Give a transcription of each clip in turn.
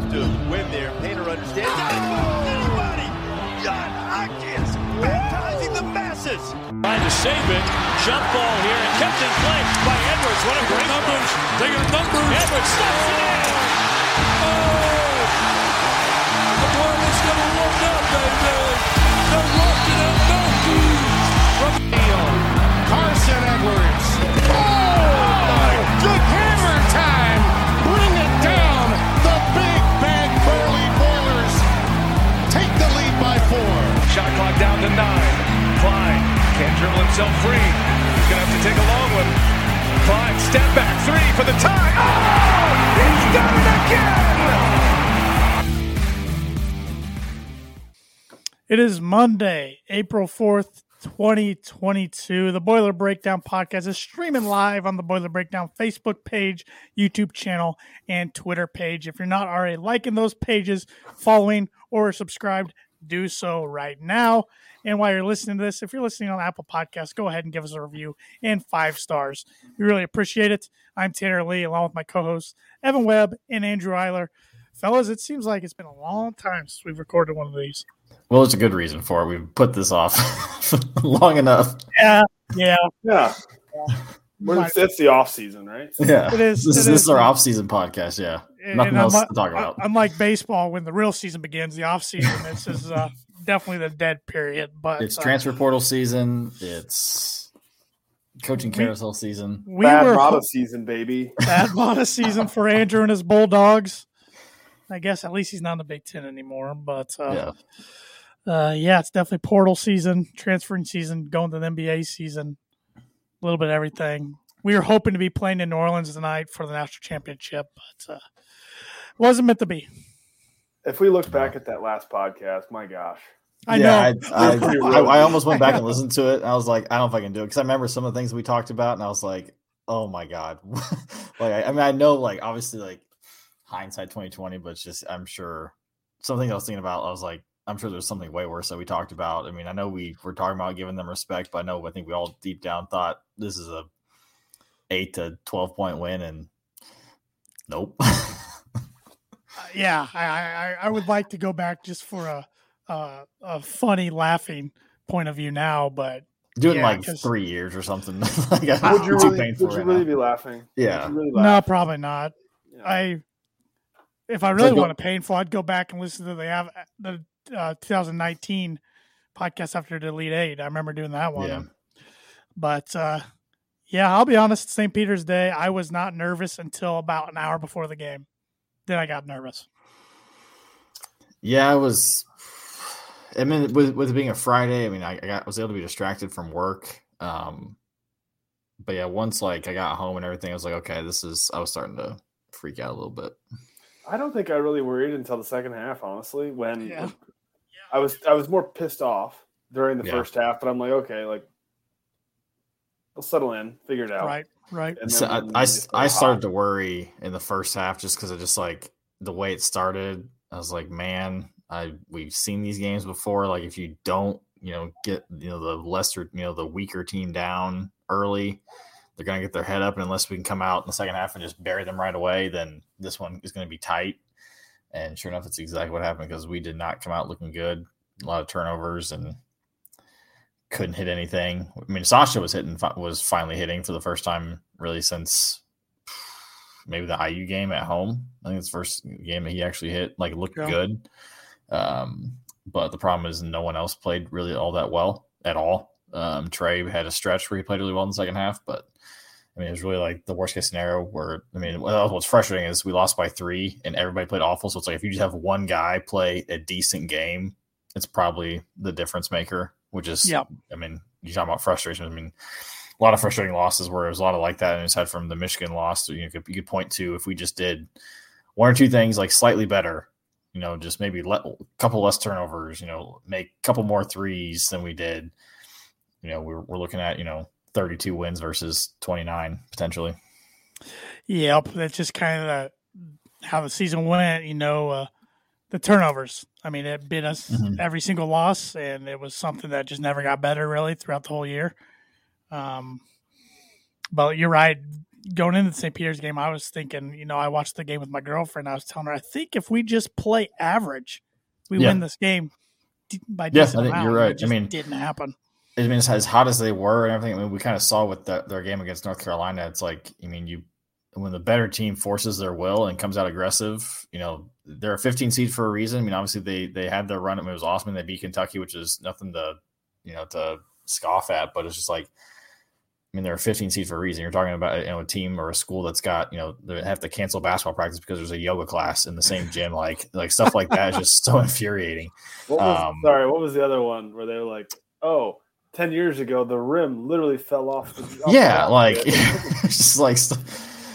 have to win there. Painter understands. Anybody? Oh! John Hopkins baptizing the masses. Trying to save it. Jump ball here and kept in play by Edwards. What a great numbers. They got numbers. Edwards steps it in. Oh! The Royals gonna look up, baby. They're looking at to nine. Cline can't dribble himself free. He's going to have to take a long one. Cline, step back three for the tie. Oh! He's done it again! It is Monday, April 4th, 2022. The Boiler Breakdown podcast is streaming live on the Boiler Breakdown Facebook page, YouTube channel, and Twitter page. If you're not already liking those pages, following, or subscribed, do so right now. And while you're listening to this, if you're listening on Apple Podcasts, go ahead and give us a review and five stars. We really appreciate it. I'm Tanner Lee, along with my co hosts, Evan Webb and Andrew Eiler. Fellas, it seems like it's been a long time since we've recorded one of these. Well, it's a good reason for it. We've put this off long enough. Yeah, yeah. Yeah. We're, Might- it's the off season, right? Yeah, It is- This, it is, this is. is our off-season podcast. Yeah, And- nothing and else unlike- to talk about. Unlike baseball, when the real season begins, the off season, this is uh, definitely the dead period. But it's uh, transfer portal season. It's coaching carousel season. we Bad were Rada season, baby. bad lot season for Andrew and his Bulldogs. I guess at least he's not in the Big Ten anymore. But uh, Yeah, uh, yeah, it's definitely portal season, transferring season, going to the NBA season, a little bit of everything. We were hoping to be playing in New Orleans tonight for the national championship, but uh, wasn't meant to be. If we look back at that last podcast, my gosh. I yeah. know. I, I, I. I almost went back and listened to it. And I was like, I don't know if I can do it because I remember some of the things we talked about, and I was like, oh my god. like, I, mean, I know, like, obviously, like hindsight twenty twenty, but it's just I'm sure something I was thinking about. I was like, I'm sure there's something way worse that we talked about. I mean, I know we were talking about giving them respect, but I know I think we all deep down thought this is a eight to twelve point win, and nope. Uh, yeah, I, I I would like to go back just for a a, a funny laughing point of view now, but Do it in Yeah, like 'cause- three years or something. like, Would you really, would you right really now. be laughing? Yeah. Would you really no, probably not. Yeah. I if I really go- want to painful, I'd go back and listen to the av- the uh, 2019 podcast after the Elite Eight. I remember doing that one. Yeah. But uh, yeah, I'll be honest. St. Peter's Day, I was not nervous until about an hour before the game. Then I got nervous. Yeah, I was. I mean, with with it being a Friday, I mean, I, I got was able to be distracted from work. Um, but yeah, once like I got home and everything, I was like, okay, this is. I was starting to freak out a little bit. I don't think I really worried until the second half, honestly. When Yeah. I was I was more pissed off during the Yeah. first half, but I'm like, okay, like we'll settle in, figure it out. Right, right. And So then I, when I, they s- I start started hot- to worry in the first half just because I just like the way it started. I was like, man, I we've seen these games before. Like if you don't, you know, get you know the lesser, you know, the weaker team down early, they're gonna get their head up, and unless we can come out in the second half and just bury them right away, then this one is gonna be tight. And sure enough, it's exactly what happened because we did not come out looking good. A lot of turnovers and couldn't hit anything. I mean, Sasha was hitting was finally hitting for the first time really since maybe the IU game at home. I think it's the first game that he actually hit like looked Yeah. good. Um, but the problem is no one else played really all that well at all. Um, Trey had a stretch where he played really well in the second half, but I mean, it was really like the worst case scenario where, I mean, what's frustrating is we lost by three and everybody played awful. So it's like if you just have one guy play a decent game, it's probably the difference maker, which is, Yep. I mean, you talk about frustration. I mean, a lot of frustrating losses where it was a lot of like that. And aside from the Michigan loss, you, know, you could point to if we just did one or two things like slightly better, you know, just maybe let a couple less turnovers, you know, make a couple more threes than we did. You know, we're, we're looking at, you know, 32 wins versus 29 potentially. Yep, that's just kind of the, how the season went. You know, uh, the turnovers. I mean, it bit us Mhm. every single loss, and it was something that just never got better really throughout the whole year. Um, but you're right. Going into the St. Peter's game, I was thinking, you know, I watched the game with my girlfriend. I was telling her, I think if we just play average, we Yeah. win this game by Yeah, decent I think amount. you're right. I mean- didn't happen. I mean, as, as hot as they were and everything, I mean, we kind of saw with the, their game against North Carolina. It's like, I mean, you when the better team forces their will and comes out aggressive, you know, they're a 15 seed for a reason. I mean, obviously they they had their run. I mean, it was awesome. and They beat Kentucky, which is nothing to you know to scoff at, but it's just like. I mean, they're a 15 seed for a reason. You're talking about you know a team or a school that's got you know they have to cancel basketball practice because there's a yoga class in the same gym. Like like stuff like that is just so infuriating. What was, Um, sorry, what was the other one where they were like, oh, 10 years ago, the rim literally fell off. The, off yeah, the like it's just like stuff,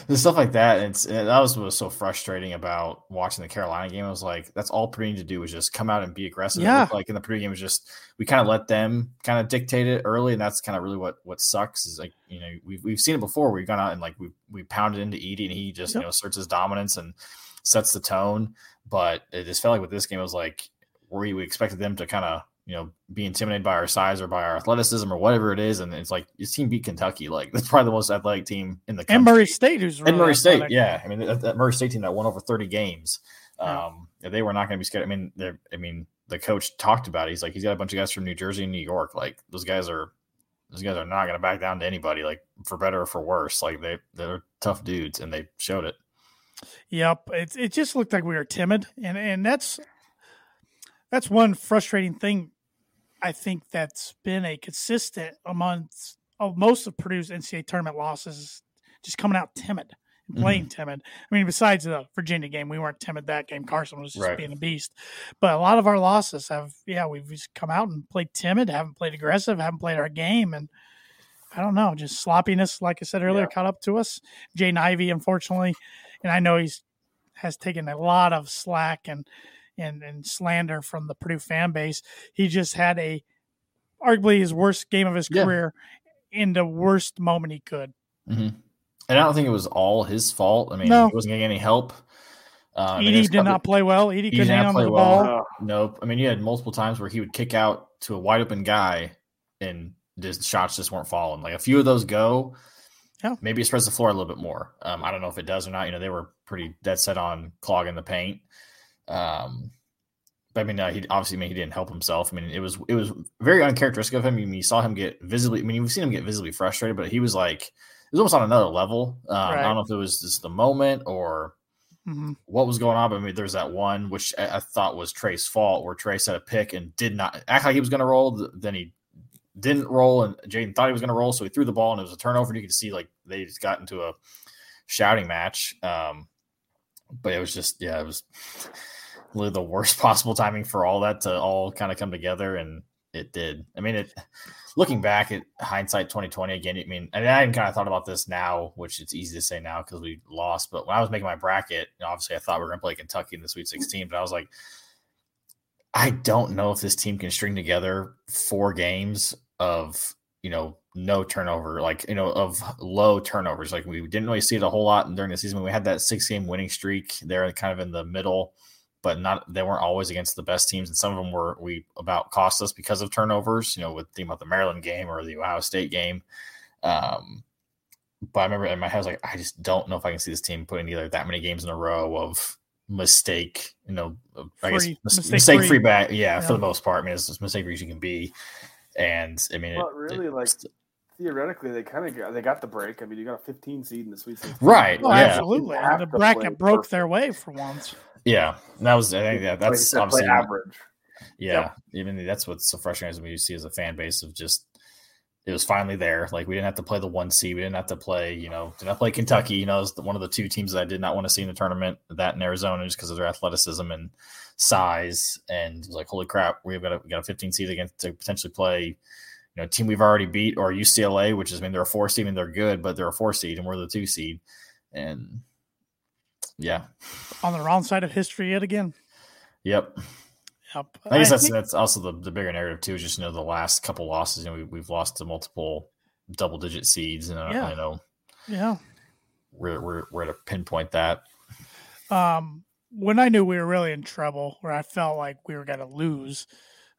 the stuff like that. And it's and that was what was so frustrating about watching the Carolina game. I was like, that's all Purdue to do is just come out and be aggressive. Yeah. like in the Purdue game, was just we kind of let them kind of dictate it early, and that's kind of really what what sucks is like you know we've we've seen it before. We've gone out and like we we pounded into Edey, and he just Yep. you know asserts his dominance and sets the tone. But it just felt like with this game, it was like we we expected them to kind of you know be intimidated by our size or by our athleticism or whatever it is, and it's like this team beat Kentucky. Like that's probably the most athletic team in the country. And Murray State, who's really and Murray State, yeah. I mean that, that Murray State team that won over thirty games. Yeah. Um, they were not going to be scared. I mean. I mean, the coach talked about it. He's like, he's got a bunch of guys from New Jersey and New York. Like those guys are, those guys are not going to back down to anybody. Like for better or for worse. Like they they're tough dudes, and they showed it. Yep, it it just looked like we were timid, and and that's that's one frustrating thing. I think that's been a consistent amongst of most of Purdue's NCAA tournament losses, just coming out timid and mm-hmm. playing timid. I mean, besides the Virginia game, we weren't timid that game. Carsen was just Right. being a beast, but a lot of our losses have, yeah, we've just come out and played timid, haven't played aggressive, haven't played our game, and I don't know, just sloppiness, like I said earlier, Yeah. caught up to us. Jaden Ivey, unfortunately, and I know he's has taken a lot of slack and and and slander from the Purdue fan base. He just had a arguably his worst game of his Yeah. career in the worst moment he could. hmm And I don't think it was all his fault. I mean, No. he wasn't getting any help. I mean, Edey did couple- not play well. Edey couldn't did hang on to the well. ball. Nope. I mean, you had multiple times where he would kick out to a wide open guy and just shots just weren't falling. Like a few of those go. Yeah. Maybe it spreads the floor a little bit more. Um, I don't know if it does or not. You know, they were pretty dead set on clogging the paint. Um, but I mean, uh, he obviously I mean, he didn't help himself. I mean, it was it was very uncharacteristic of him. I mean, you saw him get visibly. I mean, you've seen him get visibly frustrated, but he was like it was almost on another level. Um, I don't know if it was just the moment or Mhm. what was going on. But I mean, there's that one which I, I thought was Trey's fault, where Trey set a pick and did not act like he was going to roll. Then he didn't roll, and Jaden thought he was going to roll, so he threw the ball, and it was a turnover. And you could see like they just got into a shouting match. Um, but it was just yeah, it was really the worst possible timing for all that to all kind of come together, and it did. I mean, it. Looking back at hindsight 2020 again, I mean, I didn't kind of thought about this now, which it's easy to say now because we lost. But when I was making my bracket, obviously I thought we were going to play Kentucky in the Sweet 16, but I was like, I don't know if this team can string together four games of you know no turnover, like you know of low turnovers. Like we didn't really see it a whole lot during the season. We had that six game winning streak there, kind of in the middle, but not they weren't always against the best teams, and some of them were we about cost us because of turnovers. You know, with thinking about the Maryland game or the Ohio State game. Um, but I remember in my head, I was like, I just don't know if I can see this team putting together that many games in a row of mistake, you know, I guess Free- mistake mistake free. free back. Yeah, Yeah. for the most part. I mean, it's as mistake free as you can be. And I mean, it- really, it- like theoretically, they kind of got they got the break. I mean, you got a 15 seed in the Sweet 16. Right, Oh, yeah. absolutely. You have The bracket broke perfect. their way for once. yeah, and that was, I think that that's obviously, average. yeah, even that's what's so frustrating when you see as a fan base of just, it was finally there. Like we didn't have to play the one seed. We didn't have to play, you know, did not play Kentucky. You know, it was one of the two teams that I did not want to see in the tournament. That in Arizona, just because of their athleticism and size. And it was like, holy crap, we've got a, we got a 15 seed against to potentially play, you know, a team we've already beat or UCLA, which is I mean they're a four seed and they're good, but they're a four seed and we're the two seed. And yeah, On the wrong side of history yet again. yep. I guess that's think- that's also the, the bigger narrative too. Is just you know the last couple losses, you know, we, we've lost to multiple double digit seeds, and uh, Yeah. you know yeah. we're we're we're to pinpoint that. um, when I knew we were really in trouble, where I felt like we were going to lose,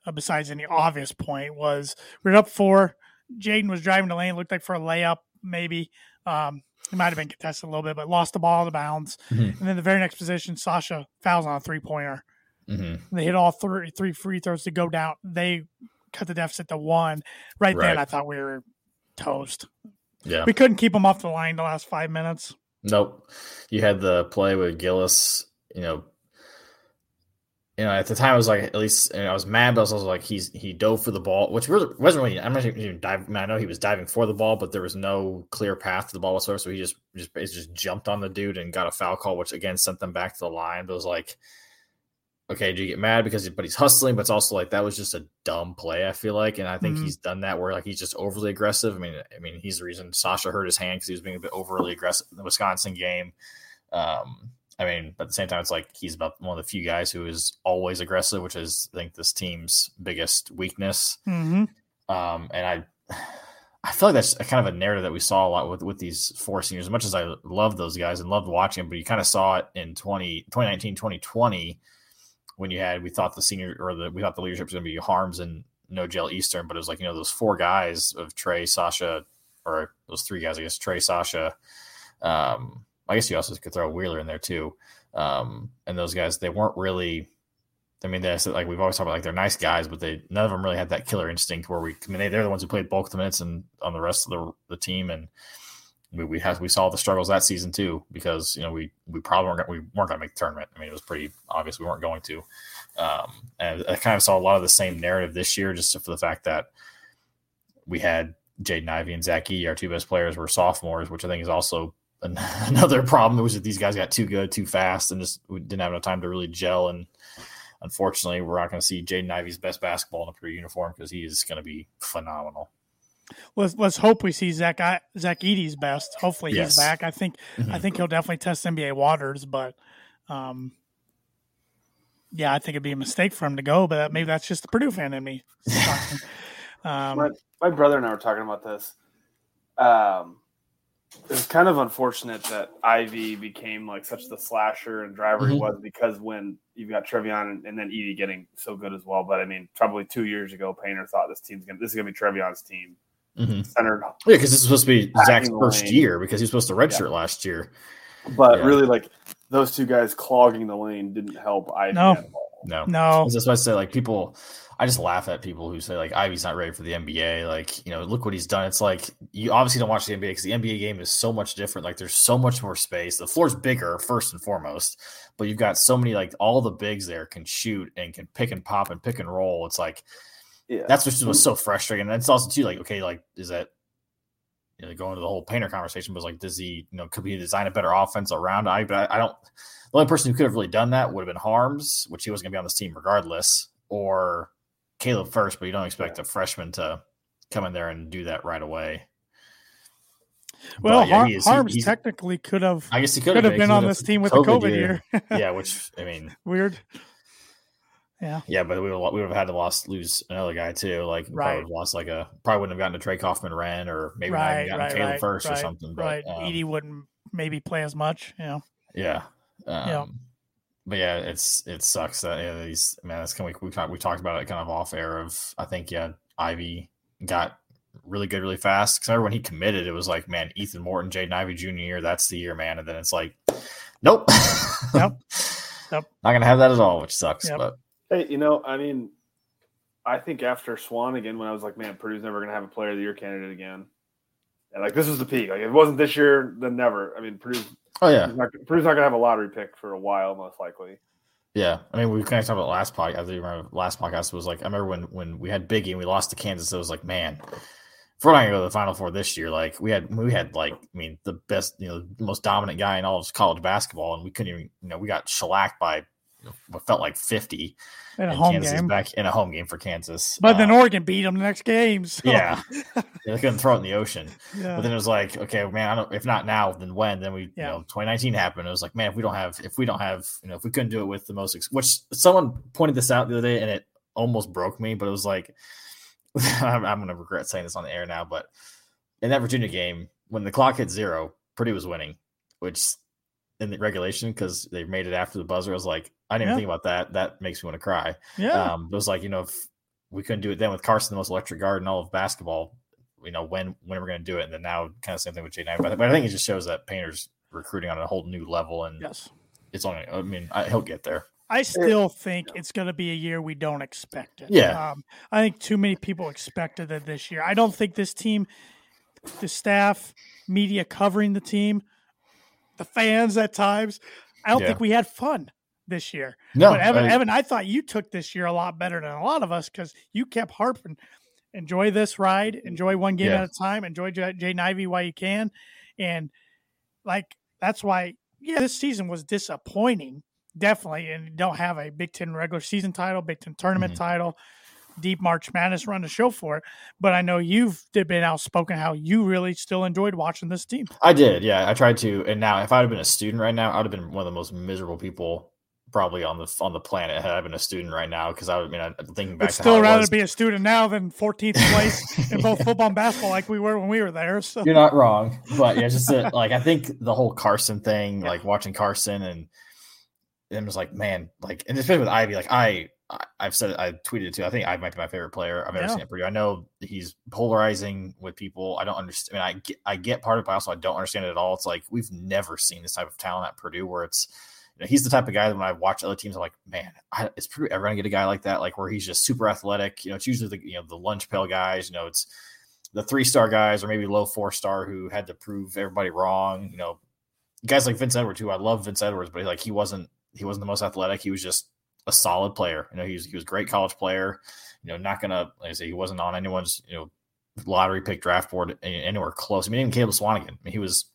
uh, besides any obvious point, was we were up four. Jaden was driving the lane, looked like for a layup, maybe. Um, it might have been contested a little bit, but lost the ball out of bounds. Mhm. And then the very next position, Sasha fouls on a three pointer. Hmm They hit all three three free throws to go down. They cut the deficit to one. Right, then, I thought we were toast. Yeah. We couldn't keep them off the line the last five minutes. Nope. You had the play with Gillis, you know. You know, at the time I was like, at least and I was mad, but I was also like, he's he dove for the ball, which really wasn't really. I'm not even diving. I, mean, I know he was diving for the ball, but there was no clear path to the ball whatsoever. So he just just just jumped on the dude and got a foul call, which again sent them back to the line. But it was like, okay, do you get mad because but he's hustling, but it's also like that was just a dumb play. I feel like, and I think Mhm. he's done that where like he's just overly aggressive. I mean, I mean he's the reason Sasha hurt his hand because he was being a bit overly aggressive in the Wisconsin game. Um, I mean, but at the same time, it's like he's about one of the few guys who is always aggressive, which is I think this team's biggest weakness. Mm-hmm. Um, and I, I feel like that's a kind of a narrative that we saw a lot with, with these four seniors. As much as I love those guys and loved watching them, but you kind of saw it in 20, 2019, 2020 when you had, we thought the senior or the, we thought the leadership was going to be Haarms and Nojel Eastern, but it was like, you know, those four guys of Trey, Sasha, or those three guys, I guess, Trey, Sasha, um, I guess you also could throw Wheeler in there too. Um, and those guys, they weren't really, I mean, that's like we've always talked about, like they're nice guys, but they none of them really had that killer instinct where we. I mean, they, they're the ones who played bulk of the minutes and on the rest of the the team, and we we had we saw the struggles that season too because you know we we probably weren't we weren't going to make the tournament. I mean, it was pretty obvious we weren't going to, um, and I kind of saw a lot of the same narrative this year, just for the fact that we had Jaden Ivey and Zach E, our two best players, were sophomores, which I think is also an- another problem. It was that these guys got too good too fast and just we didn't have enough time to really gel and unfortunately, we're not going to see Jaden Ivey's best basketball in a pure uniform because he is going to be phenomenal. Let's let's hope we see Zach I- Zach Edey's best. Hopefully Yes. he's back. I think I Mhm. think he'll definitely test NBA waters, but um, yeah, I think it'd be a mistake for him to go. But maybe that's just the Purdue fan in me. um, my, my brother and I were talking about this. Um, it was kind of unfortunate that Ivey became like such the slasher and driver he Mhm. was because when you've got Trevion and, and then Edey getting so good as well. But I mean, probably two years ago, Painter thought this team's gonna this is gonna be Trevion's team. Mm-hmm. Centered, Yeah, because this is supposed to be Zach's first lane. year because he's supposed to redshirt last year. but Yeah. really like those two guys clogging the lane didn't help Ivey No. No, no, that's why I say like people. I just laugh at people who say like Ivey's not ready for the NBA. Like you know, look what he's done. It's like you obviously don't watch the NBA because the NBA game is so much different. Like there's so much more space. The floor's bigger first and foremost, but you've got so many like all the bigs there can shoot and can pick and pop and pick and roll. It's like Yeah, that's what was so frustrating. And it's also too like, okay, like is that you know going to the whole painter conversation was like, does he, you know, could he design a better offense around I? But I, I don't. The only person who could have really done that would have been Haarms, which he was going to be on this team regardless, or Caleb Furst. But you don't expect a freshman to come in there and do that right away. well, But, yeah, Har- he is- he- Haarms he's- technically could have I guess he could could have been on this team with the COVID year. yeah, which I mean, Weird. Yeah, Yeah, but we would we would have had to lost lose another guy too. Like Right. probably lost like a probably wouldn't have gotten to Trey Kaufman Renn or maybe not right, even gotten right, Caleb right, Furst or something. But, right. um, Edey wouldn't maybe play as much. You know. Yeah. Um, Yeah. But yeah, it's it sucks that yeah, these man. That's kind of we talked we talked about it kind of off air. Of I think yeah, Ivey got really good really fast. Because I remember when he committed, it was like man, Ethan Morton, Jaden Ivey Jr. year, that's the year, man. And then it's like, nope, nope, nope, not gonna have that at all, which sucks. Yep. But Hey, you know, I mean, I think after Swanigan, when I was like, man, Purdue's never going to have a player of the year candidate again. And like, this was the peak. Like, if it wasn't this year, then never. I mean, Purdue's, oh yeah, Purdue's not, Purdue's not going to have a lottery pick for a while, most likely. Yeah, I mean, we kind of talked about last podcast. I think remember last podcast was like I remember when when we had Biggie and we lost to Kansas. It was like, man, if we're not gonna go to the Final Four this year, like we had we had like I mean the best, you know, most dominant guy in all of college basketball, and we couldn't even, you know, we got shellacked by what felt like fifty In a and home Kansas game. back in a home game for Kansas. But then Uh, Oregon beat them the next game. So, yeah, they couldn't throw it in the ocean. yeah. But then it was like, okay, man, I don't, if not now, then when? Then we, Yeah. you know, 2019 happened. It was like, man, if we don't have, if we don't have, you know, if we couldn't do it with the most, ex- which someone pointed this out the other day and it almost broke me, but it was like, I'm, I'm going to regret saying this on the air now, but in that Virginia game, when the clock hit zero, Purdue was winning, which in the regulation, because they made it after the buzzer, I was like, I didn't Yeah. even think about that. That makes me want to cry. yeah. Um, it was like, you know, if we couldn't do it then with Carsen, the most electric guard in all of basketball, you know when when we're going to do it, and then now kind of same thing with Jay Knight. But, but I think it just shows that Painter's recruiting on a whole new level, and Yes. it's only. I mean, I, he'll get there. I still think it's going to be a year we don't expect it. Yeah. Um, I think too many people expected it this year. I don't think this team, the staff, media covering the team, the fans at times, I don't Yeah. think we had fun this year. No, but Evan, I- Evan, I thought you took this year a lot better than a lot of us because you kept harping. Enjoy this ride. Enjoy one game Yeah. at a time. Enjoy Jay, Jaden Ivey while you can, and like that's why. Yeah, this season was disappointing, definitely, and don't have a Big Ten regular season title, Big Ten tournament Mhm. title, deep March Madness run to show for it. But I know you've been outspoken how you really still enjoyed watching this team. I did, yeah. I tried to, and now if I'd have been a student right now, I'd have been one of the most miserable people probably on the on the planet had I been a student right now because I mean, I, thinking back I'd to still rather was, be a student now than 14th place in both football and basketball, like we were when we were there. So You're not wrong, but yeah, just that, like I think the whole Carsen thing, Yeah. like watching Carsen and and was like, man, like, and especially with Ivey, like I I've said, I tweeted it too. I think I might be my favorite player I've ever Yeah. seen at Purdue. I know he's polarizing with people. I don't understand. I mean, I get, I get part of it, but also I don't understand it at all. It's like we've never seen this type of talent at Purdue where it's. You know, he's the type of guy that when I watch other teams, I'm like, man, I, is Purdue ever gonna get a guy like that? Like where he's just super athletic. You know, it's usually the you know the lunch pail guys. You know, it's the three star guys or maybe low four star who had to prove everybody wrong. You know, guys like Vince Edwards, who I love Vince Edwards, but like he wasn't he wasn't the most athletic. He was just a solid player. You know, he was he was a great college player. You know, not gonna like I say he wasn't on anyone's you know lottery pick draft board anywhere close. I mean, even Caleb Swanigan, I mean, he was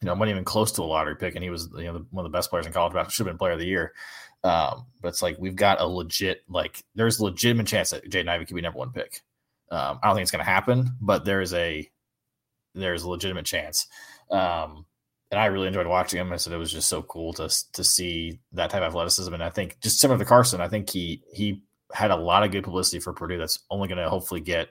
you know wasn't even close to a lottery pick, and he was you know one of the best players in college basketball. Should have been player of the year. Um, but it's like we've got a legit like there's a legitimate chance that Jaden Ivey could be number one pick. Um, I don't think it's going to happen, but there is a there's a legitimate chance. Um, and I really enjoyed watching him. I said it was just so cool to to see that type of athleticism. And I think just similar to Carsen, I think he he had a lot of good publicity for Purdue. That's only going to hopefully get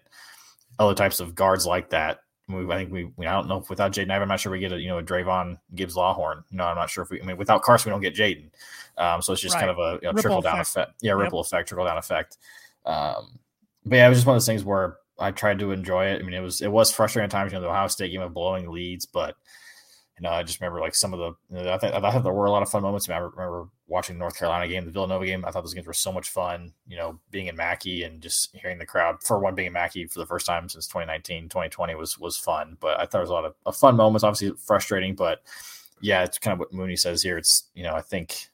other types of guards like that. We, I think we, we I don't know if without Jaden, I'm not sure we get a you know a Dravyn Gibbs Lawhorn. No, I'm not sure if we. I mean, without Carsen, we don't get Jaden. Um, so it's just kind of a you know, Ripple trickle down effect. effect. Yeah, ripple effect, trickle down effect. Um, but yeah, it was just one of those things where I tried to enjoy it. I mean, it was it was frustrating at times, you know, the Ohio State game of blowing leads, but you uh, know, I just remember like some of the. I think I thought there were a lot of fun moments. I, mean, I remember watching the North Carolina game, the Villanova game. I thought those games were so much fun. You know, being in Mackey and just hearing the crowd for one being in Mackey for the first time since 2019, 2020 was was fun. But I thought there was a lot of, of fun moments. Obviously frustrating, but yeah, it's kind of what Mooney says here. It's you know, I think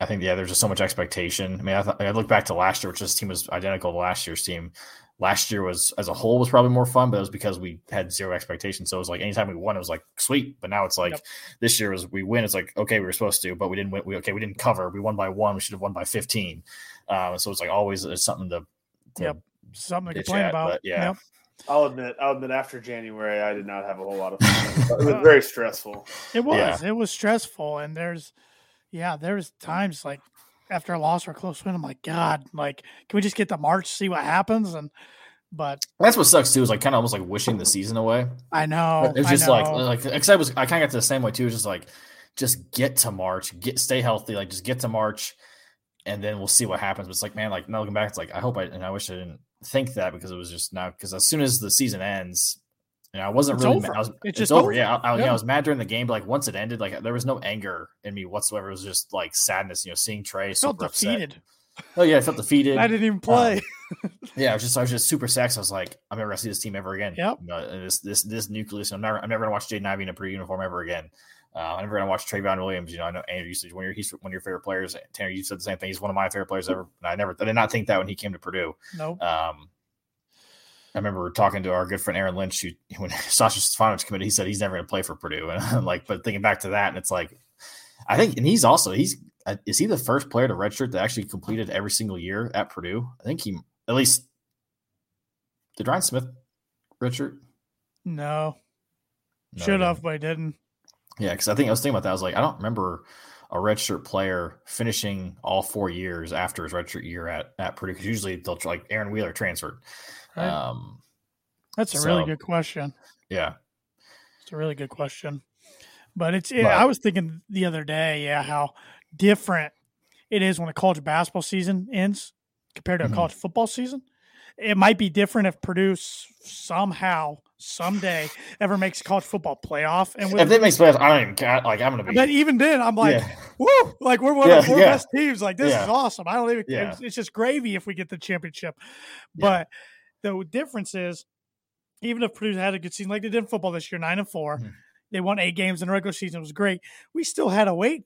I think yeah, there's just so much expectation. I mean, I, th- I look back to last year, which this team was identical to last year's team. Last year was as a whole was probably more fun, but it was because we had zero expectations. So it was like anytime we won, it was like sweet. But now it's like Yep. this year was we win. It's like okay, we were supposed to, but we didn't win. We okay, we didn't cover. We won by one. We should have won by fifteen. Um, so it's like always it's something to, to Yep. something to complain at, about. but yeah. Yep. I'll admit, I'll admit, after January, I did not have a whole lot of fun. it was very stressful. It was. Yeah. It was stressful, and there's, yeah, there's times like after a loss or a close win, I'm like, God, like, can we just get to March, see what happens? And but That's what sucks too. Is like kind of almost like wishing the season away. I know It's just like know. like because I was I kind of got to the same way too. It's just like just get to March, get stay healthy, like just get to March, and then we'll see what happens. But it's like man, like now looking back, it's like I hope I and I wish I didn't think that because it was just now because as soon as the season ends. I wasn't It's really. over. Mad. I was, It's it's, just over. over. Yeah, I, I, yeah, Yeah. I was mad during the game, but like once it ended, like there was no anger in me whatsoever. It was just like sadness. You know, seeing Trey felt super upset. defeated. Oh yeah, I felt defeated. I didn't even play. Yeah, I was just I was just super sexed. I was like, I'm never gonna see this team ever again. Yep. You know, this this this nucleus. I'm never I'm never gonna watch Jaden Ivey in a pre uniform ever again. Uh, I'm never gonna watch Trevion Williams. You know, I know Andrew used to one of your he's one of your favorite players. Tanner, you said the same thing. He's one of my favorite players ever. And I never I did not think that when he came to Purdue. nope. Um, I remember talking to our good friend Aaron Lynch, who when Sasha Stefanovic committed, he said he's never going to play for Purdue. And I'm like, but thinking back to that, and it's like, I think, and he's also he's uh, is he the first player to redshirt that actually completed every single year at Purdue? I think he at least did Ryan Smith redshirt. No, No, should have, but I didn't. Yeah, because I think I was thinking about that. I was like, I don't remember a redshirt player finishing all four years after his redshirt year at at Purdue. Because usually they'll like Aaron Wheeler transferred. Right. Um, That's a really good question. yeah, It's a really good question. But it's it, But- I was thinking the other day, yeah, how different it is when a college basketball season ends compared to a college football season. it might be different if Purdue somehow someday ever makes a college football playoff. And If with, they make playoffs, I don't even care. Like I'm gonna be. but even then, I'm like, Yeah. woo! Like we're one Yeah, of the four yeah. best teams. Like this is awesome. I don't even. It's, it's just gravy if we get the championship. But the difference is, even if Purdue had a good season like they did in football this year, nine and 4 Mhm. they won eight games in the regular season. It was great. We still had to wait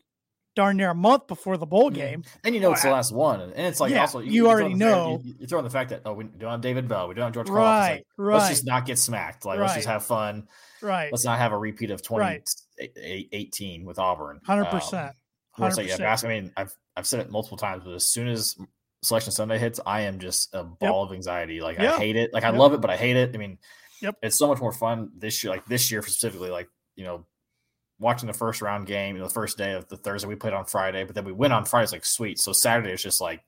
darn near a month before the bowl Mhm. game. And you know it's the last one, and it's like Yeah, also you throw already in the fact- know. you, you throw in the fact that oh we don't have David Bell, we don't have George Karlaftis, Right, like, right, Let's just not get smacked. Like let's just have fun. right. Let's not have a repeat of Right. 2018 with Auburn. Hundred Um, percent. Hundred it's like, yeah, percent. I mean, I've I've said it multiple times, but as soon as Selection Sunday hits, I am just a ball of anxiety. Like Yeah. I hate it. Like I Yep. love it, but I hate it. I mean, Yep. it's so much more fun this year. Like this year specifically, like you know, watching the first round game, you know, the first day of the Thursday we played on Friday, but then we win on Friday. It's like sweet. So Saturday is just like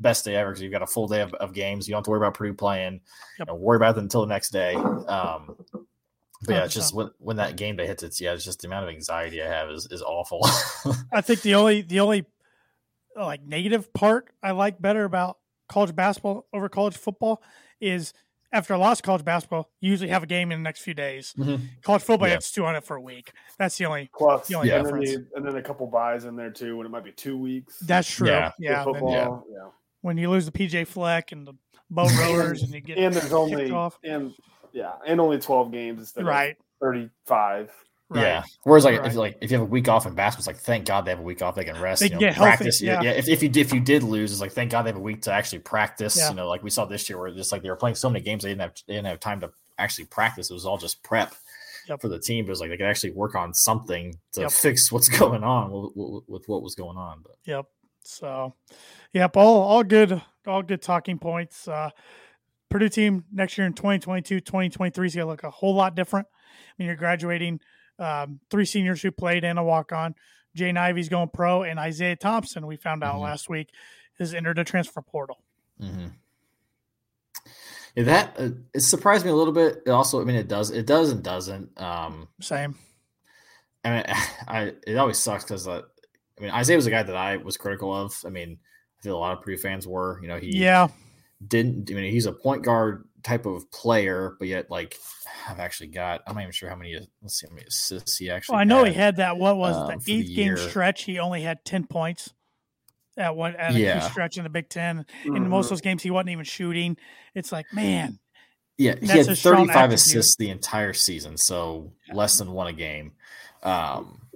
best day ever because you've got a full day of, of games. You don't have to worry about Purdue playing. Yep. You know, worry about them until the next day. Um, but yeah, it's just when, when that game day hits, it's yeah, it's just the amount of anxiety I have is is awful. I think the only the only like negative part I like better about college basketball over college football is after a loss of college basketball, you usually have a game in the next few days. Mhm. College football, you Yeah. have to on it for a week. That's the only. Plus, The only and, then difference. and then a couple buys in there too, when it might be two weeks. That's true. Yeah. Yeah. With then football, yeah. when you lose the PJ Fleck and the boat rowers and you get And there's only off. and yeah, and only twelve games instead right, of thirty-five. Right. Yeah. Whereas like Right. if you like if you have a week off in basketball, it's like thank God they have a week off. They can rest. They you know, get healthy, practice. yeah. Yeah. If, if you did, if you did lose, it's like thank God they have a week to actually practice. Yeah. You know, like we saw this year where just like they were playing so many games they didn't have they didn't have time to actually practice. It was all just prep Yep. for the team. But it was like they could actually work on something to Yep. fix what's going on with, with, with what was going on. But Yep. So, yep, all all good, all good talking points. Uh, Purdue team next year in 2022, 2023 is going to look a whole lot different. I mean, you're graduating um, three seniors who played and a walk on. Jaden Ivey's going pro, and Isaiah Thompson, we found out Mhm. last week, has entered a transfer portal. Mhm. Yeah, that uh, it surprised me a little bit. It also, I mean, it does, it does and doesn't. Um, Same. I mean, I it always sucks because uh, I mean Isaiah was a guy that I was critical of. I mean, I feel a lot of Purdue fans were. You know, he Yeah. Didn't. I mean, he's a point guard type of player, but yet like I've actually got. I'm not even sure how many. Let's see how many assists he actually. Well, I know he had. had that. What was um, the for the eighth game year. stretch? He only had 10 points at one at a key Yeah. stretch in the Big 10. In Mhm. most of those games, he wasn't even shooting. It's like, man, Yeah, he had 35 assists the entire season, so less than one a game. Um,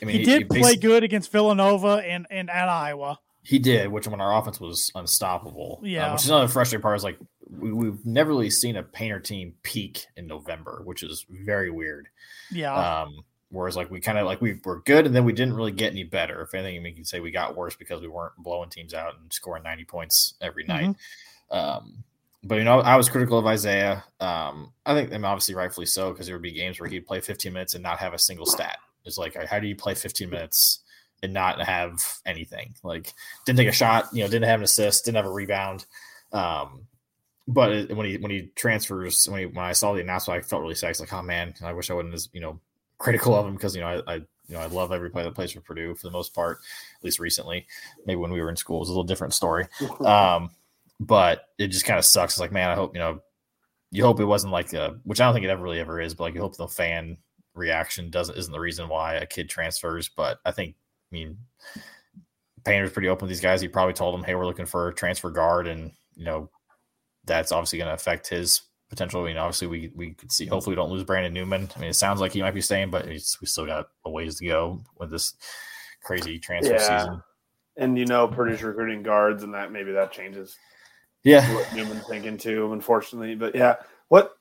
I mean, he did play good against Villanova and, and at Iowa. He did, which when our offense was unstoppable. Uh, Yeah. which is another frustrating part is like we, we've never really seen a painter team peak in November, which is very weird. Yeah. Um, whereas like we kind of like we were good and then we didn't really get any better. If anything, we can say we got worse because we weren't blowing teams out and scoring 90 points every night. Mm-hmm. Um, but you know, I was critical of Isaiah. Um, I think, I mean, obviously, rightfully so, because there would be games where he'd play 15 minutes and not have a single stat. It's like, how do you play 15 minutes and not have anything? Like, didn't take a shot, you know, didn't have an assist, didn't have a rebound. Um, but it, when he when he transfers, when he, when I saw the announcement, I felt really sad. It's like, oh man, I wish I wasn't as you know critical of him because you know I, I you know I love every player that plays for Purdue for the most part, at least recently. Maybe when we were in school, it was a little different story. Um, but it just kind of sucks. It's like, man, I hope you know, you hope it wasn't like a, which I don't think it ever really ever is, but like you hope the fan reaction doesn't isn't the reason why a kid transfers. But I think, mean, Painter's pretty open with these guys. He probably told them, hey, we're looking for a transfer guard, and you know, that's obviously going to affect his potential. I mean, obviously, we we could see. Hopefully, we don't lose Brandon Newman. I mean, it sounds like he might be staying, but it's, we still got a ways to go with this crazy transfer Yeah. season. And you know, Purdue's recruiting guards, and that maybe that changes Yeah, what Newman's thinking too, unfortunately. But yeah, what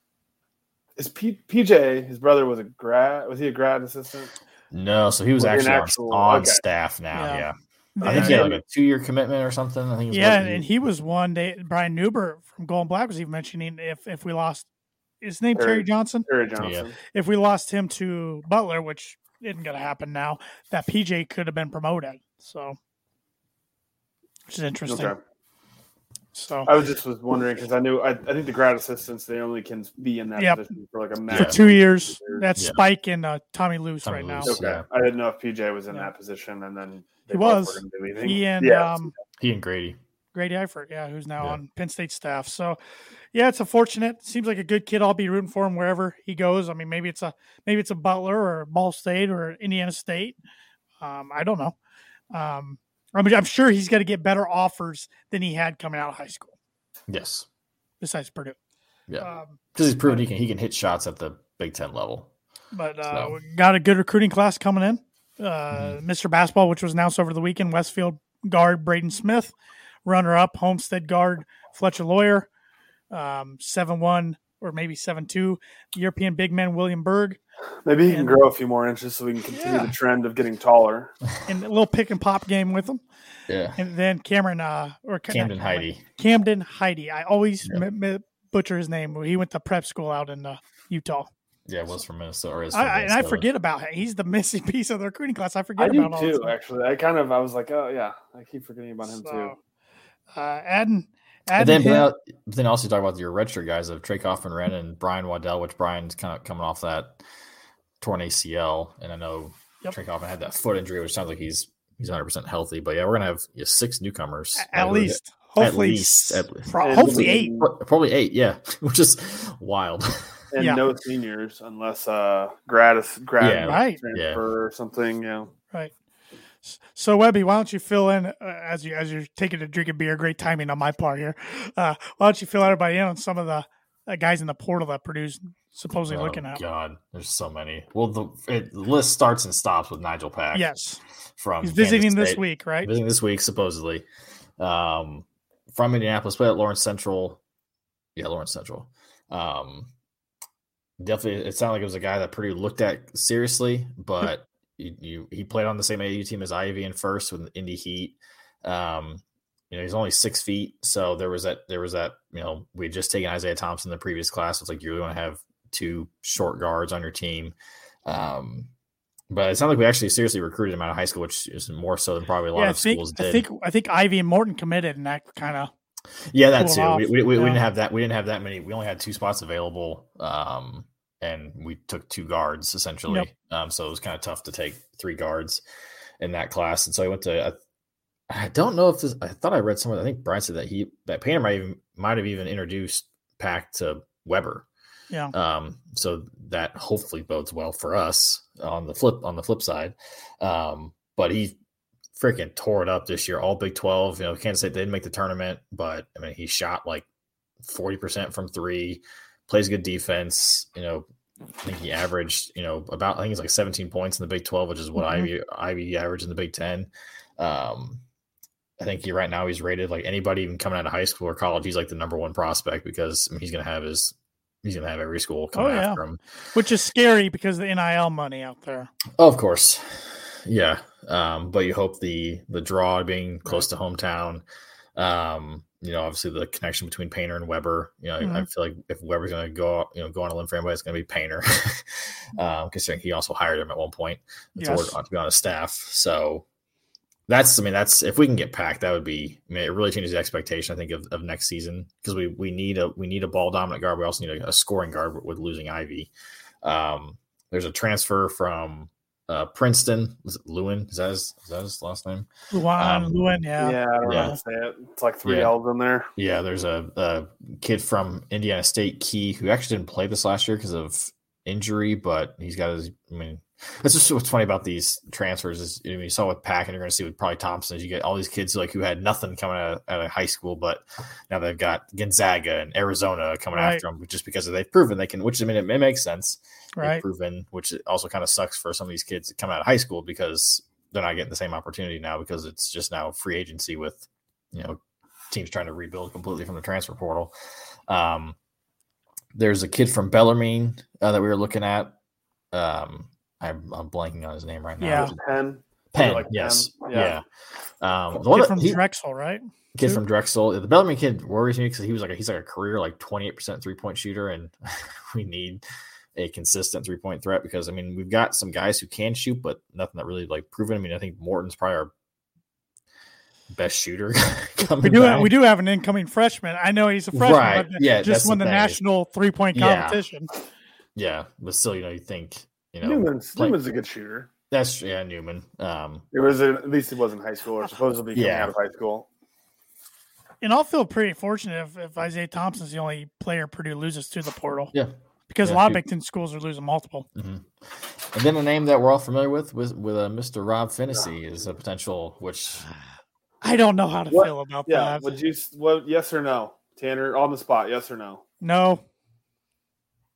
is P- PJ? His brother was a grad. Was he a grad assistant? No. So he was Well, actually on- actual- on, okay. staff now. Yeah. Yeah, And- I think he had like a two year commitment or something. I think. Yeah, and, to and be- he was one day. Brian Neubert from Gold and Black was even mentioning if if we lost his name Terry- Terry Johnson. Terry Johnson. If we lost him to Butler, which isn't going to happen now, that PJ could have been promoted. So, which is interesting. Okay. So I was just was wondering because I knew I, I think the grad assistants they only can be in that Yep. position for like a for max. two years, that's Yeah. Spike and uh, Tommy Luce Tommy right now. Okay, Yeah. I didn't know if PJ was in Yeah. that position, and then He was. were gonna be leaving. He and yeah, um, he and Grady. Grady Eifert, yeah, who's now Yeah. on Penn State staff. So, yeah, it's unfortunate. Seems like a good kid. I'll be rooting for him wherever he goes. I mean, maybe it's a maybe it's a Butler or Ball State or Indiana State. Um, I don't know. Um, I mean, I'm sure he's going to get better offers than he had coming out of high school. Yes. Besides Purdue, Yeah. um, Because he's proven he can he can hit shots at the Big Ten level. but uh, So- we got a good recruiting class coming in. Uh, Mm-hmm. Mr. Basketball, which was announced over the weekend, Westfield guard Braden Smith, runner up Homestead guard Fletcher Loyer, um, seven one or maybe seven two European big man William Berg, Maybe he can And- grow a few more inches so we can continue Yeah. the trend of getting taller. and a little pick and pop game with him. Yeah. And then Cameron uh, or Ca- not Camden Cameron, Heide. Camden Heide. I always Yeah. m- m- butcher his name. He went to prep school out in uh, Utah. Yeah, was from Minnesota. Or is I, from I, and I forget about him. He's the missing piece of the recruiting class. I I forget do about all too, time. actually. I kind of I was like, oh yeah, I keep forgetting about him too. So, uh, adding, And then, but then, but then also talk about your redshirt guys of Trey Kaufman Renn and Brian Waddell, which Brian's kind of coming off that torn ACL, and I know Yep. Trey Kaufman had that foot injury, which sounds like he's he's 100 percent healthy. But yeah, we're gonna have yeah, six newcomers at Uh, least, hopefully, least, s- at- pro- hopefully eight. probably eight. Yeah, which is wild. And Yeah. no seniors unless uh gratis grad Yeah. Right. transfer or something. Yeah. Right. So Webby, why don't you fill in uh, as you as you're taking a drink of beer? Great timing on my part here. Uh, why don't you fill everybody in on some of the uh, guys in the portal that Purdue's supposedly oh, looking at? God, there's so many. Well, the, it, the list starts and stops with Nigel Pack. Yes, from he's visiting this week, right? visiting this week supposedly um from indianapolis played at lawrence central yeah lawrence central um definitely it sounded like it was a guy that Purdue looked at seriously but you, you he played on the same AU team as Ivey in first with indy heat um you know he's only six feet so there was that there was that you know we had just taken isaiah thompson in the previous class it's like you really want to have two short guards on your team um but it sounds like we actually seriously recruited him out of high school, which is more so than probably a lot Yeah, of think schools I think I think Ivey and Morton committed, and that kind of yeah, that cooled too. We, we, we Yeah. didn't have that. We didn't have that many. We only had two spots available, um, and we took two guards essentially. Yep. Um, so it was kind of tough to take three guards in that class. And so I went to. I, don't know if this. I thought I read somewhere. I think Brian said that he that Painter might even might have even introduced Pack to Weber. yeah. Um, so that hopefully bodes well for us on the flip on the flip side. Um, but he freaking tore it up this year, all Big Twelve. You know, Kansas State didn't make the tournament, but I mean, he shot like forty percent from three, plays good defense. You know, I think he averaged you know about I think he's like seventeen points in the Big Twelve, which is what Mhm. Ivey Ivey averaged in the Big Ten. Um, I think he right now he's rated like anybody even coming out of high school or college. He's like the number one prospect because I mean, he's going to have his he's going to have every school coming Oh, yeah. after him. Which is scary because of the NIL money out there. Oh, of course, yeah. Um, but you hope the the draw being close to hometown. Um, you know, obviously the connection between Painter and Weber. You know, I- I feel like if Weber's going to go, you know, go on a limb for anybody, it's going to be Painter. um, considering he also hired him at one point to, Yes. work, to be on his staff. So that's, I mean, that's if we can get packed, that would be. I mean, it really changes the expectation. I think of, of next season because we we need a we need a ball dominant guard. We also need a, a scoring guard with losing Ivey. Um, there's a transfer from uh, Princeton. Was it Lewin? Is that his, is that his last name? Luan, Um, Luan, Yeah, yeah. I don't know Yeah. how to say it. It's like three Yeah. L's in there. Yeah, there's a, a kid from Indiana State, Key, who actually didn't play this last year because of injury, but he's got his. I mean, that's just what's funny about these transfers is I mean, you saw with Pack, and you're going to see with probably Thompson. Is you get all these kids like who had nothing coming out of, out of high school, but now they've got Gonzaga and Arizona coming Right. after them just because they've proven they can. Which I mean, it, it makes sense. They've Right. proven, which also kind of sucks for some of these kids that come out of high school because they're not getting the same opportunity now because it's just now free agency with you know teams trying to rebuild completely from the transfer portal. Um, there's a kid from Bellarmine uh, that we were looking at. Um, I'm, I'm blanking on his name right now. Yeah. Penn. Penn, like yes, Penn? yeah. Yeah. Um, the one that- from he- Drexel, right? kid too? from Drexel. The Bellarmine kid worries me because he was like a, he's like a career like 28 percent three point shooter, and we need a consistent three point threat because I mean we've got some guys who can shoot, but nothing that really like proven. I mean I think Morton's probably our best shooter. coming We do back. we do have an incoming freshman. I know he's a freshman, Right. but Yeah, just won the the thing. national three point competition. yeah, but still you know you think you know Newman's, play- Newman's a good shooter. that's yeah Newman. Um, It was at least it was in high school or supposedly to coming Yeah. out of high school. And I'll feel pretty fortunate if, if Isaiah Thompson's the only player Purdue loses to the portal. Yeah. Because Yeah, a lot of he- Big Ten schools are losing multiple. And then a name that we're all familiar with with with uh, Mr. Rob Finney is a potential, which I don't know how to What- feel about Yeah. that. Would you? What? Yes or no, Tanner? On the spot. Yes or no? No.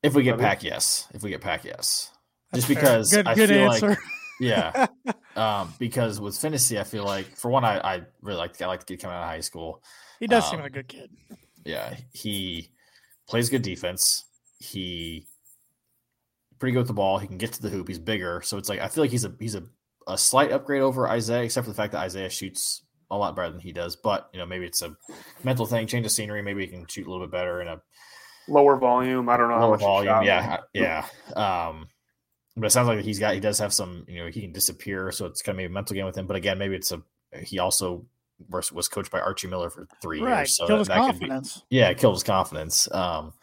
if we get Pack, yes. If we get Pack, yes. that's Just fair. because good, I good feel answer. like yeah, um, because with Finney, I feel like for one, I, I really like I like the kid coming out of high school. he does seem um, like a good kid. Yeah, he plays good defense. He pretty good with the ball. He can get to the hoop. He's bigger, so it's like I feel like he's a he's a, a slight upgrade over Isaiah, except for the fact that Isaiah shoots a lot better than he does. But you know, maybe it's a mental thing, change of scenery. Maybe he can shoot a little bit better in a Lower volume. I don't know how lower much volume. shot. Yeah, yeah. Um, but it sounds like he's got he does have some. You know, he can disappear, so it's kind of maybe a mental game with him. But again, maybe it's a he also was, was coached by Archie Miller for three Right. years, so Killed that, his that could be yeah, it killed his confidence. Um,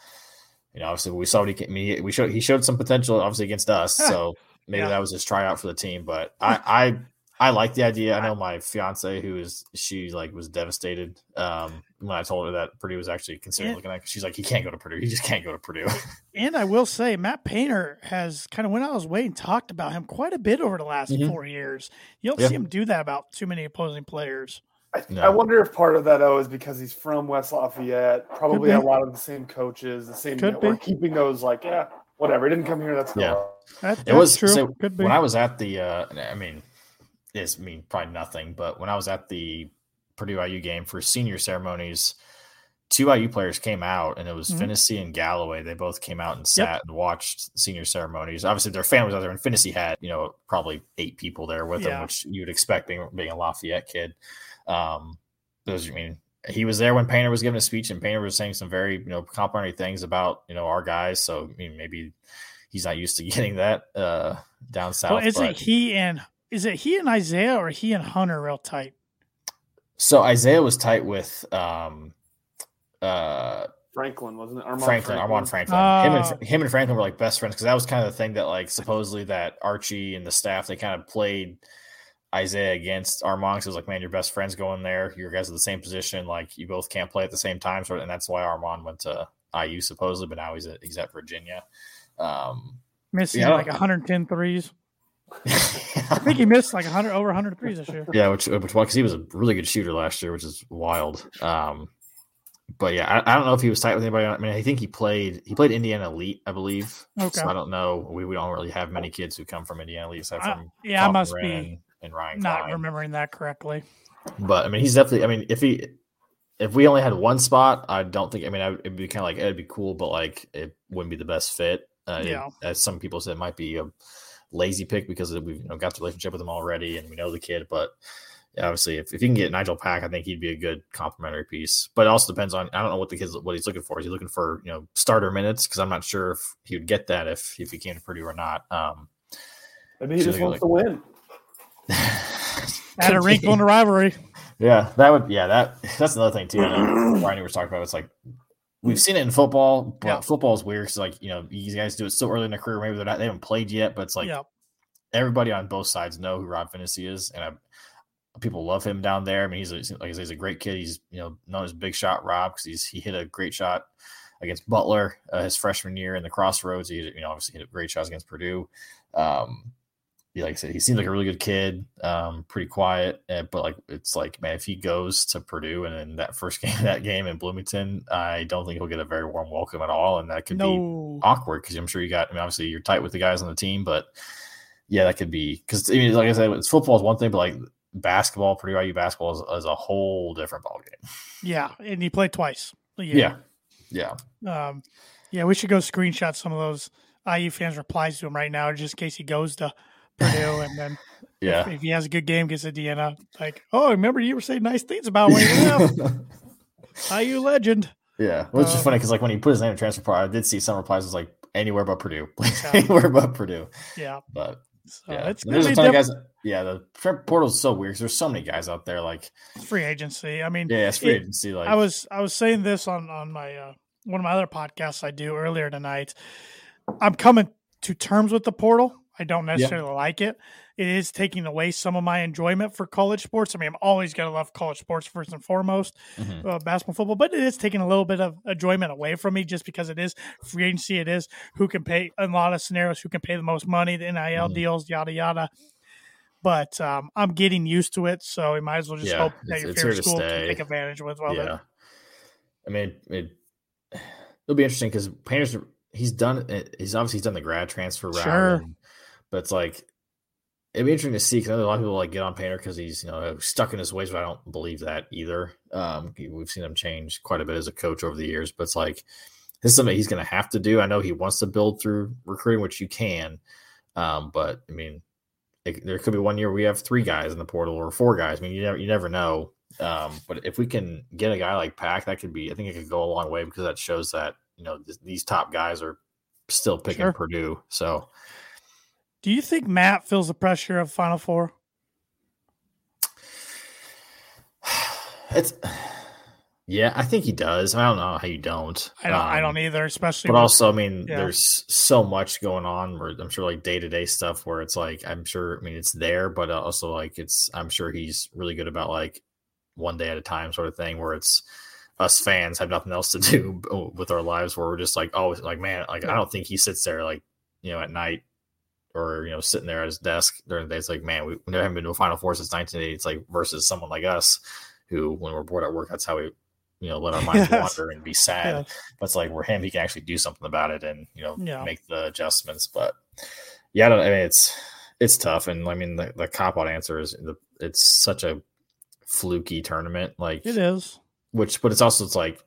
you know, obviously we saw what he can, I mean, we showed he showed some potential obviously against us, Huh. so maybe Yeah. that was his tryout for the team. But I I I like the idea. I know my fiance who is she like was devastated um, when I told her that Purdue was actually considering Yeah. looking at. 'cause She's like, he can't go to Purdue. He just can't go to Purdue. And I will say, Matt Painter has kind of went out of his way and talked about him quite a bit over the last Mhm. four years. You don't Yeah. see him do that about too many opposing players. I, No. I wonder if part of that though is because he's from West Lafayette. Probably a lot of the same coaches, the same. Could we're be. keeping those like yeah, whatever. He didn't come here. That's Yeah. That, It was true. so Could be. when I was at the uh I mean it's I mean probably nothing, but when I was at the Purdue IU game for senior ceremonies, two IU players came out and it was Mhm. Finney and Galloway. They both came out and sat and watched senior ceremonies. Obviously their families out there and Finney had, you know, probably eight people there with Yeah. him, which you would expect being being a Lafayette kid. Um those I mean he was there when Painter was giving a speech, and Painter was saying some very you know complimentary things about you know our guys. So I mean, maybe he's not used to getting that uh, down south. well, is but- it he and is it he and Isaiah or he and Hunter real tight? so Isaiah was tight with um, uh, Franklin wasn't it? Armaan Franklin, Armaan Franklin. Oh. him and him and Franklin were like best friends because that was kind of the thing that like supposedly that Archie and the staff they kind of played Isaiah against Armaan. 'cause it was like, man, your best friends going there. You guys are the same position. Like you both can't play at the same time. So and that's why Armaan went to IU supposedly, but now he's at he's at Virginia. Um, Missing Yeah. like 110 threes. I think he missed like 100 over 100 threes this year. Yeah, which which because he was a really good shooter last year, which is wild. Um, but yeah, I, I don't know if he was tight with anybody. I mean, I think he played he played Indiana Elite, I believe. Okay. So I don't know. We, we don't really have many kids who come from Indiana Elite aside I- from yeah, I must Wren be and, Ryan Not Cline. remembering that correctly. But I mean, he's definitely. I mean, if he if we only had one spot, I don't think. I mean, I, it'd be kind of like it'd be cool, but like it wouldn't be the best fit. Uh, it- Yeah. as some people said, it might be a lazy pick because we've you know, got the relationship with him already and we know the kid. But obviously, if, if you can get Nijel Pack, I think he'd be a good complimentary piece. But it also depends on I don't know what the kid's what he's looking for. Is he looking for you know starter minutes? Because I'm not sure if he would get that if if he came to Purdue or not. Um, Maybe he just wants like- to win. Add a wrinkle in the rivalry. Yeah, that would. Yeah, that that's another thing too. I know Ryan was talking about. It's like we've seen it in football, but Yeah. football is weird. Because like you know, these guys do it so early in their career. Maybe they're not. They haven't played yet, but it's like yeah. everybody on both sides know who Rob Finney is, and I, people love him down there. I mean, he's a, like I say, he's a great kid. He's you know known as Big Shot Rob because he's he hit a great shot against Butler uh, his freshman year in the Crossroads. He you know obviously hit a great shots against Purdue. Um, like I said, he seems like a really good kid, um, pretty quiet. uh, but like it's like, man, if he goes to Purdue and in that first game, that game in Bloomington, I don't think he'll get a very warm welcome at all, and that could be awkward because I'm sure you got. I mean, obviously you're tight with the guys on the team, but yeah, that could be because I mean, like I said, it's football is one thing, but like basketball, Purdue IU basketball is, is a whole different ball game. Yeah. And he played twice. Yeah, yeah, Um, yeah, we should go screenshot some of those IU fans' replies to him right now, just in case he goes to Purdue and then yeah. if he has a good game, gets a Deanna. Like, oh, remember you were saying nice things about when left. IU legend. Yeah, well, it's just Um, funny because like when he put his name in transfer portal, I did see some replies was like anywhere but Purdue, Yeah. anywhere but Purdue. Yeah. But So yeah, it's there's a ton of guys. Yeah, the transfer portal is so weird. there's so many guys out there. Like, free agency. I mean, yeah, it's free It- agency. Like, I was I was saying this on on my uh, one of my other podcasts I do earlier tonight. I'm coming to terms with the portal. I don't necessarily like it. It is taking away some of my enjoyment for college sports. I mean, I'm always going to love college sports first and foremost, Mhm. uh, basketball, football, but it is taking a little bit of enjoyment away from me just because it is free agency. It is who can pay in a lot of scenarios, who can pay the most money, the NIL Mhm. deals, yada, yada. But um, I'm getting used to it. So you might as well just Yeah, hope that your favorite school can take advantage with of yeah. it. I mean, it, it'll be interesting because Painter's he's done. He's obviously done the grad transfer route, Sure. and- but it's like it'd be interesting to see because a lot of people like get on Painter because he's you know stuck in his ways, but I don't believe that either. Um, we've seen him change quite a bit as a coach over the years, but it's like this is something he's going to have to do. I know he wants to build through recruiting, which you can, um, but I mean. It, there could be one year we have three guys in the portal or four guys. I mean, you never you never know. Um, but if we can get a guy like Pack, that could be. I think it could go a long way because that shows that you know th- these top guys are still picking Sure. Purdue. So Do you think Matt feels the pressure of Final Four? it's yeah, I think he does. I don't know how you don't. I don't. I Um, don't either. Especially, But with- also, I mean, yeah. there's so much going on where I'm sure like day to day stuff where it's like I'm sure. I mean, it's there, but also like it's. I'm sure he's really good about like one day at a time sort of thing where it's us fans have nothing else to do with our lives where we're just like oh like man like I don't think he sits there like you know at night or you know sitting there at his desk during the day. It's like man we, we haven't been to a Final Four since 1980. It's like versus someone like us who when we're bored at work that's how we you know let our minds wander and be sad. Yeah. But it's like we're him, he can actually do something about it and you know Yeah. make the adjustments. But yeah, I, don't, I mean it's it's tough, and I mean the, the cop out answer is the it's such a fluky tournament, like it is. which, but it's also it's like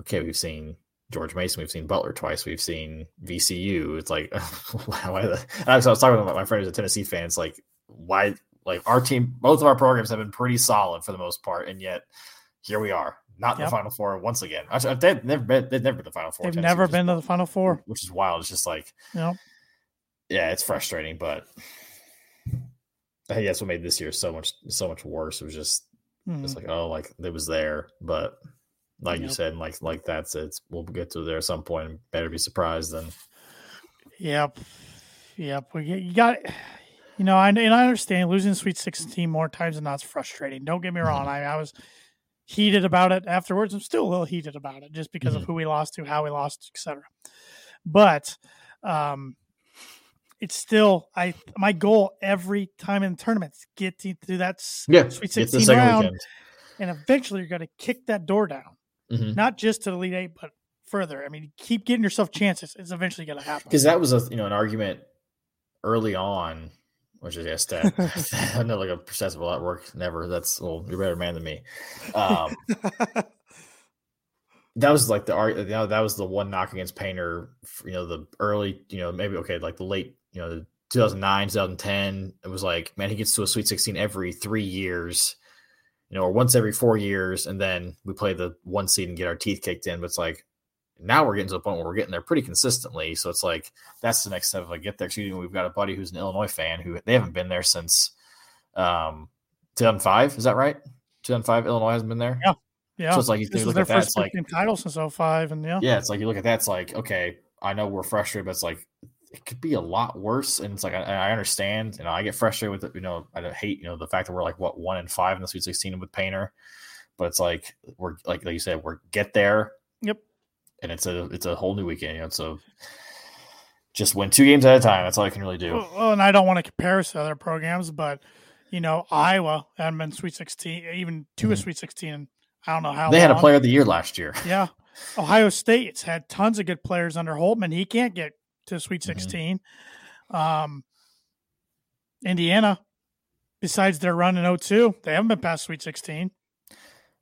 okay, we've seen George Mason, we've seen Butler twice, we've seen VCU. It's like why the? I was, I was talking about my friend who's a Tennessee fan. It's like why like our team, both of our programs have been pretty solid for the most part, and yet here we are. Not in Yep. the Final Four once again. Actually, They've never been. They've never been to the Final Four. They've Tennessee, never is- been to the Final Four. which is wild. It's just like, Yep. yeah, it's frustrating, but I think that's what made this year so much so much worse. It was just Mhm. it's like oh, like it was there, but like you said, like like that's it. we'll get to there at some point. and Better be surprised than Yep. Yep. We get, you got you know, I and I understand losing Sweet 16 more times than not is frustrating. Don't get me wrong. I, I was heated about it afterwards. I'm still a little heated about it just because of who we lost to, how we lost, etc. But um it's still I my goal every time in tournaments get to, to that s- Sweet get the 16 second round, weekend. and eventually you're going to kick that door down, Mhm. not just to the Elite Eight, but further. I mean, keep getting yourself chances. It's eventually going to happen. because that was a you know an argument early on, which is yes, that I'm not like a processable at work. Never. That's well, you're a better man than me. Um, that was like the art. You know, that was the one knock against Painter. You know, the early. You know, maybe okay, like the late. You know, the 2009, 2010. It was like, man, he gets to a Sweet 16 every three years. You know, or once every four years, and then we play the one seed and get our teeth kicked in. But it's like now we're getting to the point where we're getting there pretty consistently. So it's like that's the next step. If I get there, excuse me, we've got a buddy who's an Illinois fan who they haven't been there since um 2005. Is that right? 2005, Illinois hasn't been there. Yeah. Yeah. So it's like you this look their at that, it's like title since 05. And yeah. yeah, it's like you look at that, it's like okay, I know we're frustrated, but it's like it could be a lot worse. And it's like I, I understand, you know, I get frustrated with it. You know, I hate you know the fact that we're like what one and five in the Sweet 16 with Painter, but it's like we're like like you said, we're get there, Yep. and it's a it's a whole new weekend. You know, so just win two games at a time. That's all I can really do. Well, and I don't want to compare us to other programs, but you know, Iowa hadn't been Sweet 16, even to a Mhm. Sweet 16. in I don't know how They had a player of the year last year. Yeah. Ohio State's had tons of good players under Holtmann. He can't get to Sweet Mhm. 16. Um, Indiana, besides their run in 02, they haven't been past Sweet 16.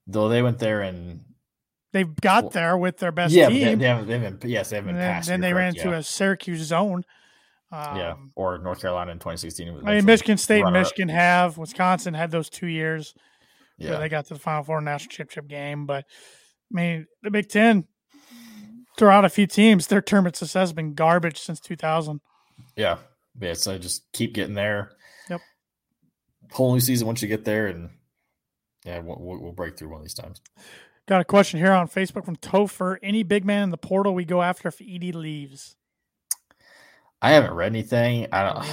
Though they went there and They've got Well, there with their best yeah, but they, team. they haven't, they haven't yes, they haven't and been then, past. then you're they ran correct, into yeah. a Syracuse zone. Um, yeah, or North Carolina in 2016. I mean, Michigan State and. Michigan have. Wisconsin had those two years where Yeah, they got to the Final Four national championship game. But I mean, the Big Ten throw out a few teams. Their tournament success has been garbage since 2000. yeah, yeah. So just keep getting there. Yep. Whole new season once you get there, and yeah, we'll, we'll break through one of these times. Got a question here on Facebook from Topher. Any big man in the portal we go after if Edey leaves? I haven't read anything. I don't.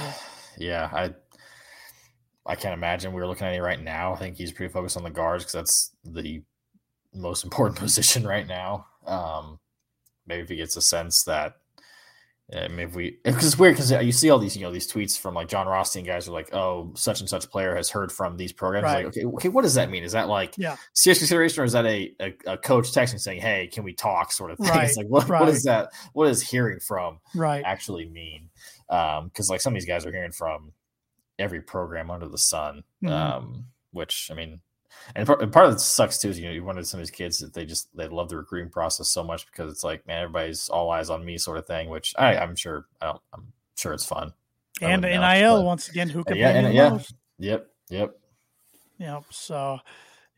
Yeah, I. I can't imagine we are looking at it right now. I think he's pretty focused on the guards because that's the most important position right now. Um, maybe if he gets a sense that maybe we because it's weird because you see all these you know these tweets from like Jon Rothstein guys are like, oh, such and such player has heard from these programs. Right. Like, okay, okay, what does that mean? Is that like Yeah. serious consideration, or is that a, a, a coach texting saying, hey, can we talk, sort of thing? Right, It's like what, right. what is that? What does hearing from Right. actually mean? Because like some of these guys are hearing from every program under the sun, Mhm. um, which I mean, and part, and part of it sucks too is you know you wonder some of these kids that they just they love the recruiting process so much because it's like man everybody's all eyes on me sort of thing, which I I'm sure I don't I'm sure it's fun. And NIL but- once again, who can yeah, and- the yeah. Yep, yep. Yep. So,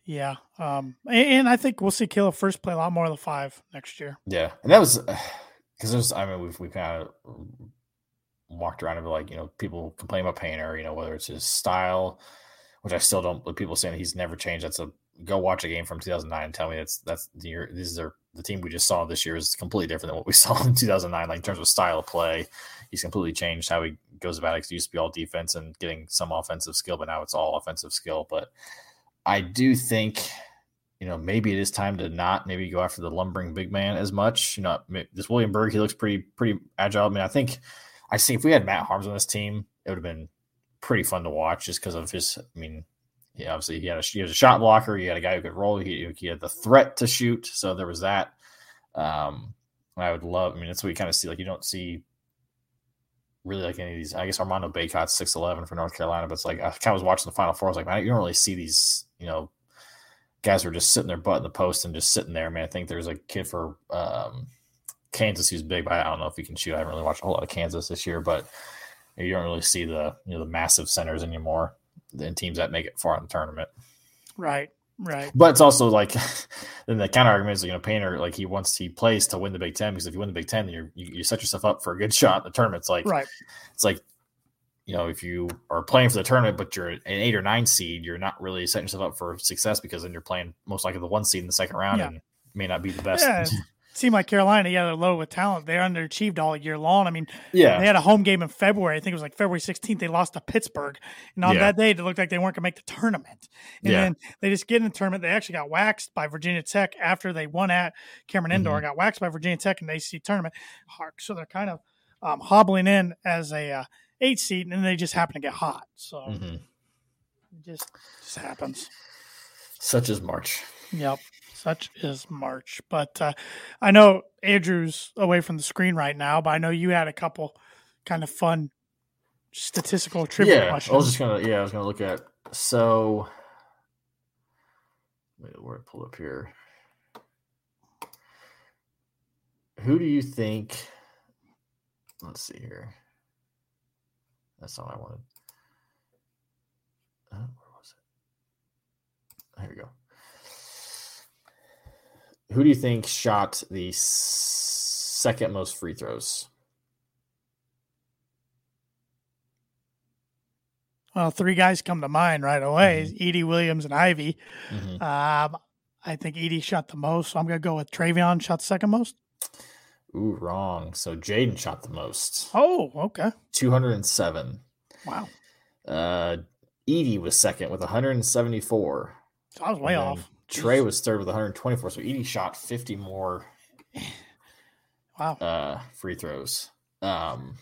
yeah. Um, and, and I think we'll see Caleb Furst play a lot more of the five next year. Yeah, and that was because there's. I mean, we've we kind of walked around and be like, you know, people complain about Painter, you know, whether it's his style, which I still don't. People saying he's never changed. That's a go watch a game from 2009 and tell me that's that's the. These are the team we just saw this year is completely different than what we saw in 2009. Like in terms of style of play, he's completely changed how he goes about it. 'cause It used to be all defense and getting some offensive skill, but now it's all offensive skill. But I do think you know, maybe it is time to not maybe go after the lumbering big man as much. You know, this William Berg, he looks pretty pretty agile. I mean, I think I see if we had Matt Haarms on this team, it would have been pretty fun to watch just because of his. I mean, yeah, obviously he had a he was a shot blocker. He had a guy who could roll. He, he had the threat to shoot, so there was that. Um, I would love. I mean, that's what you kind of see. Like you don't see really like any of these. I guess Armando Bacot's six eleven for North Carolina, but it's like I kind of was watching the Final Four. I was like, man, you don't really see these. You know, guys who are just sitting their butt in the post and just sitting there. Man, I think there's a kid for um, Kansas who's big, but I don't know if he can shoot. I haven't really watched a whole lot of Kansas this year, but you don't really see the you know the massive centers anymore in teams that make it far in the tournament. Right. Right. But it's also like then the counter argument is you know Painter like he wants he plays to win the Big Ten because if you win the Big Ten you're, you you set yourself up for a good shot in the tournament. It's like Right. it's like you know if you are playing for the tournament but you're an eight or nine seed you're not really setting yourself up for success because then you're playing most likely the one seed in the second round Yeah. and may not be the best. Yeah. Seemed like Carolina, yeah, they're low with talent. They underachieved all year long. I mean, yeah. they had a home game in February. I think it was like February 16th. They lost to Pittsburgh. And on Yeah. that day, it looked like they weren't going to make the tournament. And Yeah. then they just get in the tournament. They actually got waxed by Virginia Tech after they won at Cameron Mm-hmm. Indoor, got waxed by Virginia Tech in the ACC tournament. Hark. So they're kind of um, hobbling in as a uh, eight seed, and then they just happen to get hot. So Mhm. it just, just happens. Such as March. Yep. Such is March. But uh, I know Andrew's away from the screen right now, but I know you had a couple kind of fun statistical trivia yeah, questions. I was just gonna yeah, I was gonna look at so wait, where I pulled up here. Who do you think let's see here. That's not what I wanted. Uh, where was it? Here we go. Who do you think shot the second most free throws? well, three guys come to mind right away Mm-hmm. Edey Williams and Ivey. Mhm. Um, I think Edey shot the most, so I'm going to go with Trevion shot second most. Ooh, wrong. So Jaden shot the most. Oh, okay. 207. Wow. Uh, Edey was second with 174. So I was way off. Trey was third with 124. So Edey shot 50 more Wow. uh, free throws. Um,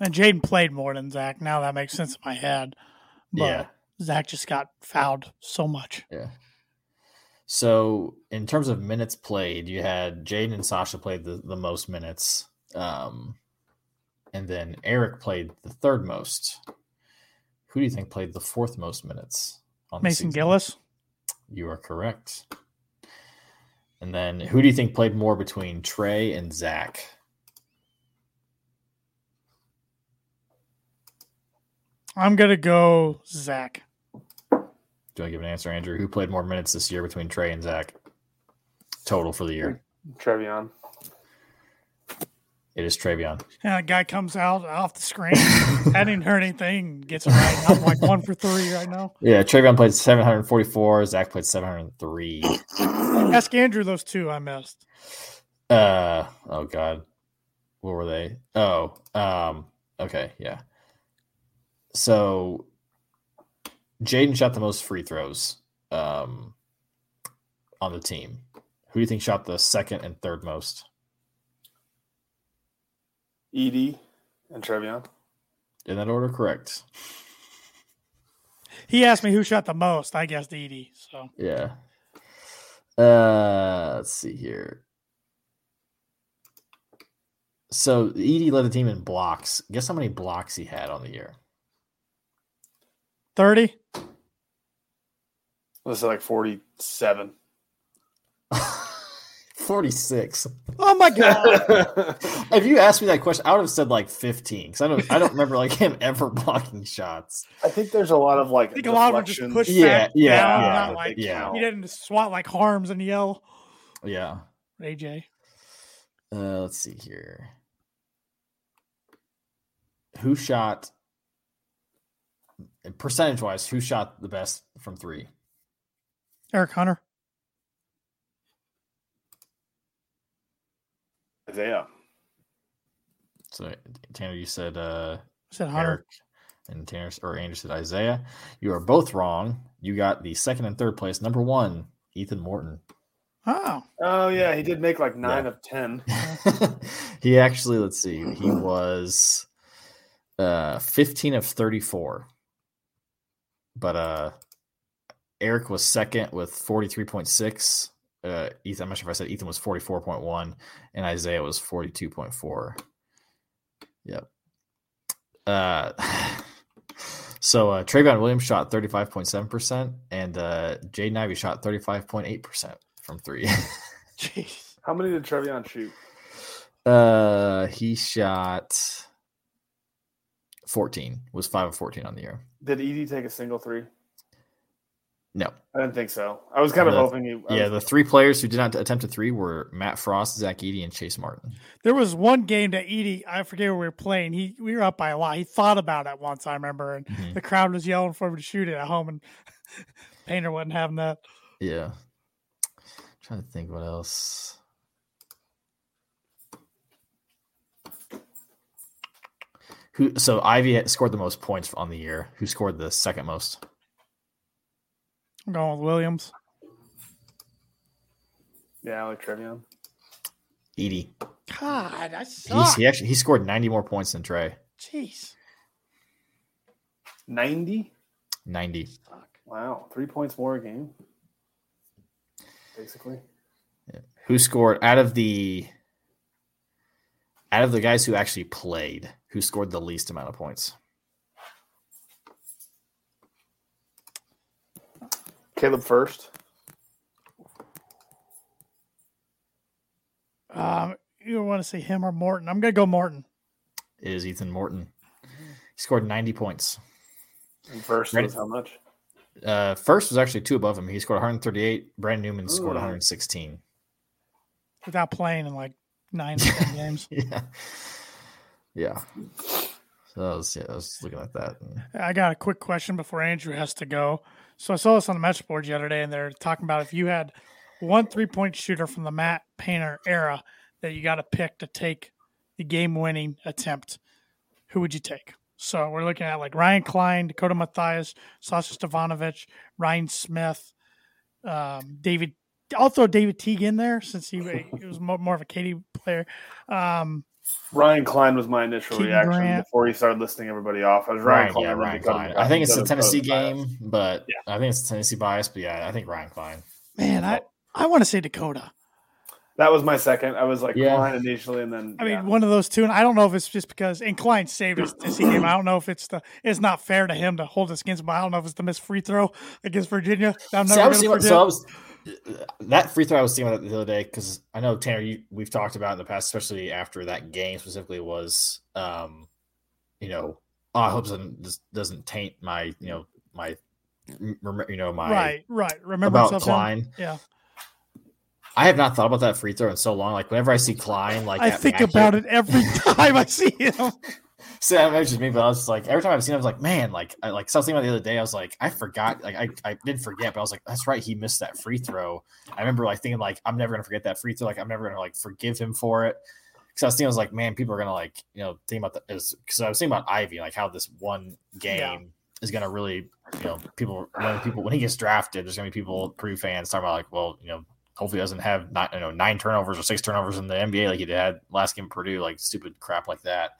And Jaden played more than Zach. Now that makes sense in my head. But yeah, Zach just got fouled so much. yeah. So in terms of minutes played, you had Jaden and Sasha played the, the most minutes. Um, and then Eric played the third most. Who do you think played the fourth most minutes? On Mason? Gillis. You are correct. And then who do you think played more between Trey and Zach? I'm going to go Zach. Do I give an answer, Andrew? Who played more minutes this year between Trey and Zach? Total for the year. Trevion. It is Trevion. And a guy comes out off the screen. I didn't hear anything. Gets it right. I'm like one for three right now. Yeah, Trevion played 744. Zach played 703. Ask Andrew those two I missed. Uh oh god. what were they? Oh, um, okay, yeah. So Jaden shot the most free throws um, on the team. Who do you think shot the second and third most? Edey and Trevion. In that order, correct. He asked me who shot the most. I guessed Edey. So Yeah. Uh, let's see here. So Edey led the team in blocks. Guess how many blocks he had on the year? 30. Was it like forty-seven? 46. Oh my god. if you asked me that question, I would have said like 15 because I don't I don't remember like him ever blocking shots. I think there's a lot of like I think a lot of them just deflections. push Yeah, back yeah, down, yeah, not like yeah. he didn't swat like Haarms and yell. Yeah. AJ. Uh, let's see here. Who shot percentage wise? Who shot the best from three? Eric Hunter. Isaiah. So Tanner, you said uh, I said Hunter. Eric, and Tanner or Andrew said Isaiah. You are both wrong. You got the second and third place. Number one, Ethan Morton. Oh. Oh yeah, he did make like nine of ten. he actually, let's see, he was uh 15 of 34. But uh Eric was second with 43.6. Uh Ethan, I'm not sure if I said Ethan was 44.1 and Isaiah was 42.4. Yep. Uh so uh Trevion Williams shot 35.7% and uh Jaden Ivey shot 35.8% from three. Jeez. How many did Trevion shoot? Uh, he shot 14. Was 5 of 14 on the year. Did Edey take a single three? No. I didn't think so. I was kind of The- hoping he. I Yeah, was- the three players who did not attempt a three were Matt Frost, Zach Edey, and Chase Martin. There was one game that Edey, I forget where we were playing. He we were up by a lot. He thought about it once, I remember, and Mhm. the crowd was yelling for him to shoot it at home, and Painter wasn't having that. Yeah. trying to think what else. Who so Ivey scored the most points on the year. Who scored the second most? I'm going with Williams. yeah, I like Trevion. Edey. God, I He's, suck. he actually he scored 90 more points than Trey. Jeez. Ninety. 90. Wow, three points more a game. Basically, who scored out of the out of the guys who actually played who scored the least amount of points Caleb Furst. Um, you want to say him or Morton? I'm gonna go Morton. It is ethan morton he scored 90 points And Furst Ready? was how much? uh Furst was actually two above him he scored 138 brandon newman scored 116 Without playing in like nine or ten games. yeah yeah so I was, yeah, I was looking at that and- I got a quick question before Andrew has to go. So I saw this on the match board the other day, and they're talking about if you had one three point shooter from the Matt Painter era that you got to pick to take the game winning attempt, who would you take? So we're looking at like Ryan Cline, Dakota Mathias, Sasha Stefanovic, Ryan Smith, um, David. I'll throw David Teague in there since he, he was more of a Katie player. Um, Ryan Cline was my initial Keaton reaction Grant. before he started listing everybody off. I was Ryan, Ryan, Cline. yeah, Ryan Cline. I think it's the Tennessee Mathias. game, but Yeah. I think it's Tennessee bias. But yeah, I think Ryan Cline. man, I, I want to say Dakota. That was my second. I was like Yeah. Cline initially, and then I mean, yeah. one of those two, and I don't know if it's just because Incline saved his Tennessee game. I don't know if it's the it's not fair to him to hold us against him. I don't know if it's the missed free throw against Virginia. that I'm See, I was gonna thinking, so I was that free throw I was thinking about the other day because I know Tanner, you, we've talked about in the past, especially after that game specifically, was um, you know, oh, I hope this doesn't taint my you know my you know my right, right. Remember about? Cline. Yeah, I have not thought about that free throw in so long. Like whenever I see Cline, like I think about it every time I see him. See, that was just me, but I was just like, every time I've seen, it, I was like, man, like, I like, so I was thinking about the other day. I was like, I forgot, like, I, I didn't forget, but I was like, that's right, he missed that free throw. I remember like thinking, like, I'm never gonna forget that free throw. Like, I'm never gonna like forgive him for it. because I was thinking, I was like, man, people are gonna like, you know, think about the because I was thinking about Ivey, like how this one game Yeah. is gonna really, you know, people when people when he gets drafted, there's gonna be people, Purdue fans, talking about like, well, you know, hopefully he doesn't have nine, you know, nine turnovers or six turnovers in the NBA like he did had last game Purdue, like stupid crap like that.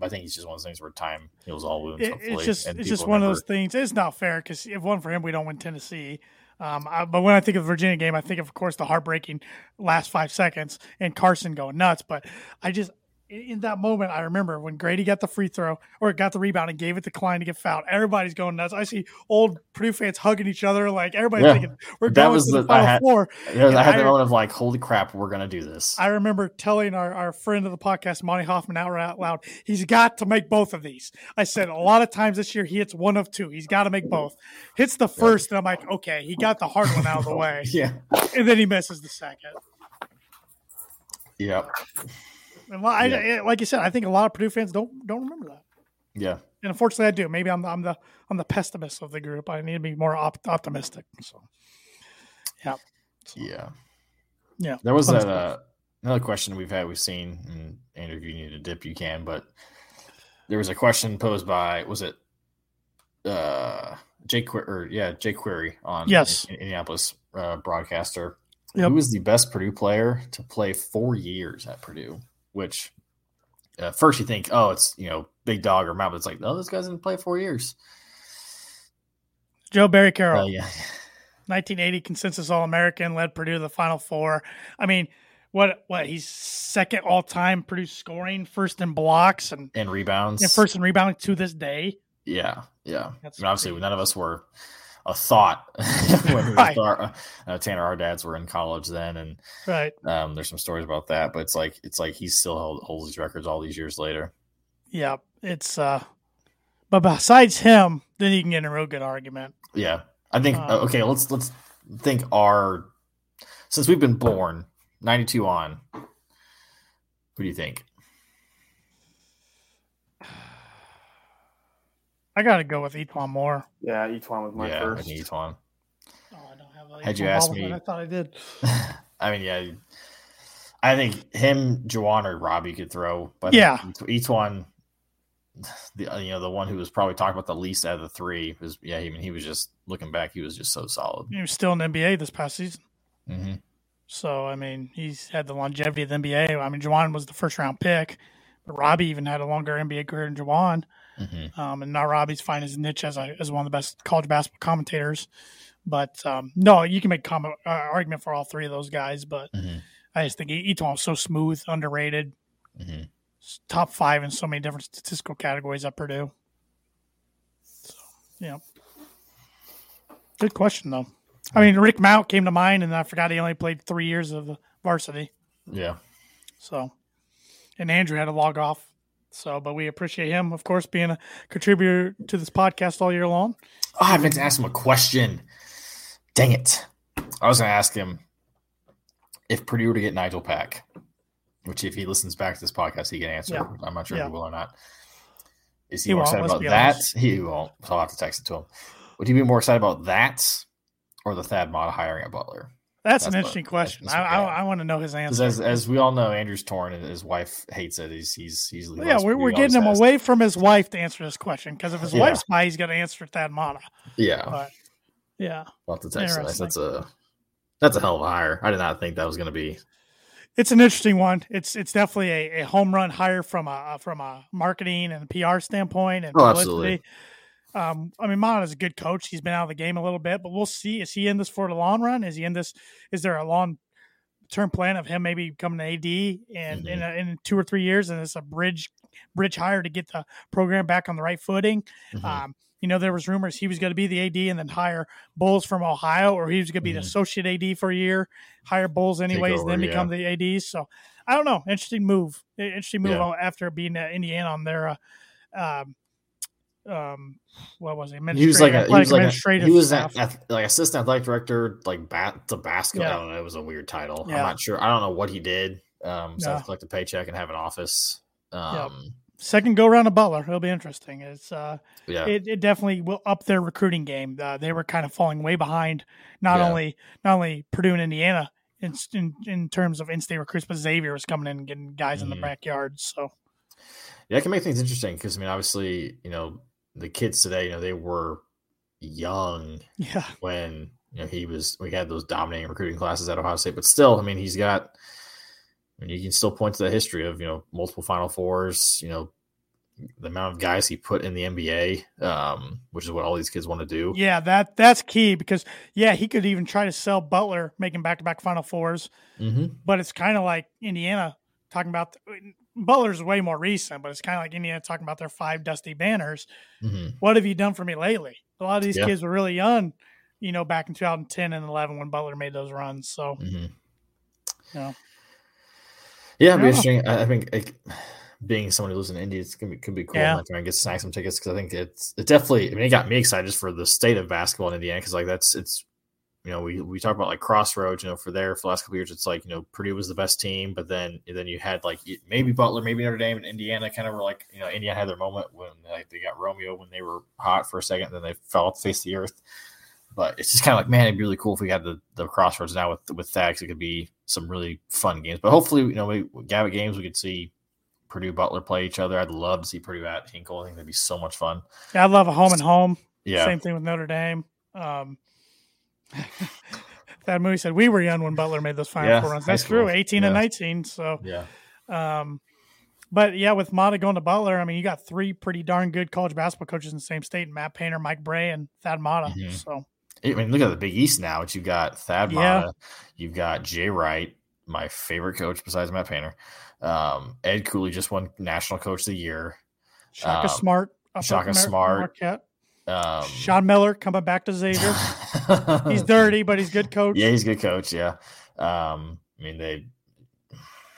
But I think he's just one of those things where time heals all wounds. It- it's just it's just one of those things. It's not fair because if one for him, we don't win Tennessee. Um, I, but when I think of the Virginia game, I think of, of course, the heartbreaking last five seconds and Carsen going nuts. But I just in, that moment, I remember when Grady got the free throw or got the rebound and gave it to Cline to get fouled. Everybody's going nuts. I see old Purdue fans hugging each other, like everybody's Yeah. thinking we're That going was to the, the- I final had- four. Yeah, I had I- the moment of like, holy crap, we're gonna do this. I remember telling our, our friend of the podcast, Monty Hoffman, out out loud, he's got to make both of these. I said a lot of times this year he hits one of two. He's got to make both. Hits the first, and I'm like, okay, he got the hard one out of the way, yeah, and then he misses the second. yeah, And I, Yeah. Like you said, I think a lot of Purdue fans don't don't remember that. yeah. And unfortunately, I do. Maybe I'm the, I'm the I'm the pessimist of the group. I need to be more op- optimistic. So, yeah, Yeah. yeah. There was that uh, another question we've had, we've seen, and Andrew, if you need a dip, you can. But there was a question posed by, was it uh, Jake Que- or yeah, Jake Query on Yes. In- Indianapolis uh, broadcaster. Yep. Who was the best Purdue player to play four years at Purdue? Which uh, first you think, oh, it's you know Big Dog or Mount, but it's like, no, this guy's didn't play four years. Joe Barry Carroll. Uh, yeah, 1980 consensus All American, led Purdue to the Final Four. I mean, what what he's second all time Purdue scoring, first in blocks and, and rebounds. and first in rebounding to this day. Yeah, yeah. I mean, obviously, none of us were a thought when Right. start. Uh, Tanner, our dads were in college then, and Right. um, there's some stories about that. But it's like it's like he still hold, holds these records all these years later. Yeah. It's uh but besides him, then you can get a real good argument. Yeah, I think. Uh, uh, okay, let's let's think our since we've been born '92 on. Who do you think? I gotta go with E'Twaun Moore. Yeah, E'Twaun was my yeah, first. I need one. Oh, I don't have a Had you asked me- I thought I did. I mean, yeah, I think him, Juwan, or Robbie could throw, but Yeah. E'Twaun, the uh, you know the one who was probably talked about the least out of the three was yeah. I mean, he was just looking back, he was just so solid. He was still in the NBA this past season. hmm So I mean, he's had the longevity of the NBA. I mean, Jawan was the first round pick, but Robbie even had a longer NBA career than Jawan. Hmm Um, and now Robbie's finding his niche as a, as one of the best college basketball commentators. But um, no, you can make comment uh, argument for all three of those guys. But hmm I just think E'Twaun was so smooth, underrated, hmm top five in so many different statistical categories at Purdue. So yeah, good question though. I mean, Rick Mount came to mind, and I forgot he only played three years of varsity. Yeah, So, and Andrew had to log off. So, but we appreciate him, of course, being a contributor to this podcast all year long. oh, I meant to ask him a question. Dang it! I was going to ask him if Purdue were to get Nijel Pack, which if he listens back to this podcast, he can answer. Yeah. I'm not sure Yeah. if he will or not. Is he, He more excited about that? honest. He won't. So I'll have to text it to him. Would he be more excited about that or the Thad Matta hiring at Butler? That's, an That's interesting question. I, I. I want to know his answer. as, as we all know, Andrew's torn and his wife hates it. He's he's he's he yeah, we're, we're getting him away from his wife to answer this question because if his Yeah. wife's by, he's going to answer Thad Matta. Yeah, But yeah, I'll have to text him. That's a that's a hell of a hire. I did not think that was going to be. it's an interesting one. It's it's definitely a, a home run hire from a from a marketing and PR standpoint and Oh, absolutely. Um, I mean, Matta is a good coach. He's been out of the game a little bit, but we'll see. Is he in this for the long run? Is he in this? Is there a long term plan of him maybe becoming an AD and in, a, in two or three years, and it's a bridge bridge hire to get the program back on the right footing? Mhm. Um, you know, there was rumors he was going to be the AD and then hire Boals from Ohio, or he was going to be the Mhm. associate AD for a year, hire Boals anyways, over, then yeah. become the AD. So I don't know. Interesting move. Interesting move Yeah. after being at Indiana on their, uh, um, um, what was it? He was like a, he was like a, administrative he was staff. a, like assistant athletic director, like bat the basketball. Yeah. I don't know. It was a weird title. Yeah. I'm not sure. I don't know what he did. Um, so Yeah. collect a paycheck and have an office. Um, Second go round of Butler. It'll be interesting. It's uh, yeah, it, it definitely will up their recruiting game. Uh, they were kind of falling way behind, not Yeah. only not only Purdue and Indiana in, in in terms of in-state recruits, but Xavier was coming in and getting guys in the Mhm. backyard. So Yeah, it can make things interesting because I mean, obviously, you know, the kids today, you know, they were young yeah, when you know he was. We had those dominating recruiting classes at Ohio State, but still, I mean, he's got. I mean, you can still point to the history of you know multiple Final Fours. You know, the amount of guys he put in the NBA, um, which is what all these kids want to do. yeah, that that's key because yeah, he could even try to sell Butler making back-to-back Final Fours, hmm but it's kind of like Indiana talking about Butler's way more recent, but it's kind of like Indiana talking about their five dusty banners. hmm What have you done for me lately? A lot of these Yeah. kids were really young, you know, back in 2010 and 11 when Butler made those runs. So hmm Yeah. Yeah, it'd be interesting. I, think like, being someone who lives in India, it's gonna be could be cool. Yeah. Yeah. Try and get snag some tickets because I think it's it definitely. I mean, it got me excited just for the state of basketball in Indiana because like that's it's. You know, we we talk about like crossroads. You know, for there for the last couple years, it's like you know Purdue was the best team, but then then you had like maybe Butler, maybe Notre Dame, and Indiana kind of were like you know Indiana had their moment when like they got Romeo when they were hot for a second, then they fell off the face of the earth. But it's just kind of like, man, it'd be really cool if we had the, the crossroads now with with that. it could be some really fun games. But hopefully, you know, we Gavitt games we could see Purdue Butler play each other. I'd love to see Purdue at Hinkle. I think that'd be so much fun. yeah, I'd love a home and home. Yeah, Same thing with Notre Dame. Um, that movie said we were young when Butler made those final Yeah, four runs. That's true, school. 18 and 19. So, yeah, um, but yeah, with Matta going to Butler, I mean, you got three pretty darn good college basketball coaches in the same state: Matt Painter, Mike Brey, and Thad Matta. Mhm. So, I mean, look at the Big East now. You've got Thad Yeah. Matta, you've got Jay Wright, my favorite coach besides Matt Painter. Um, Ed Cooley just won National Coach of the Year. Shaka Um, Smart, Shaka Mar- Smart. Marquette. Um, Sean Miller coming back to Xavier. he's dirty, but he's good coach. Yeah, he's a good coach. Yeah. Um, I mean, they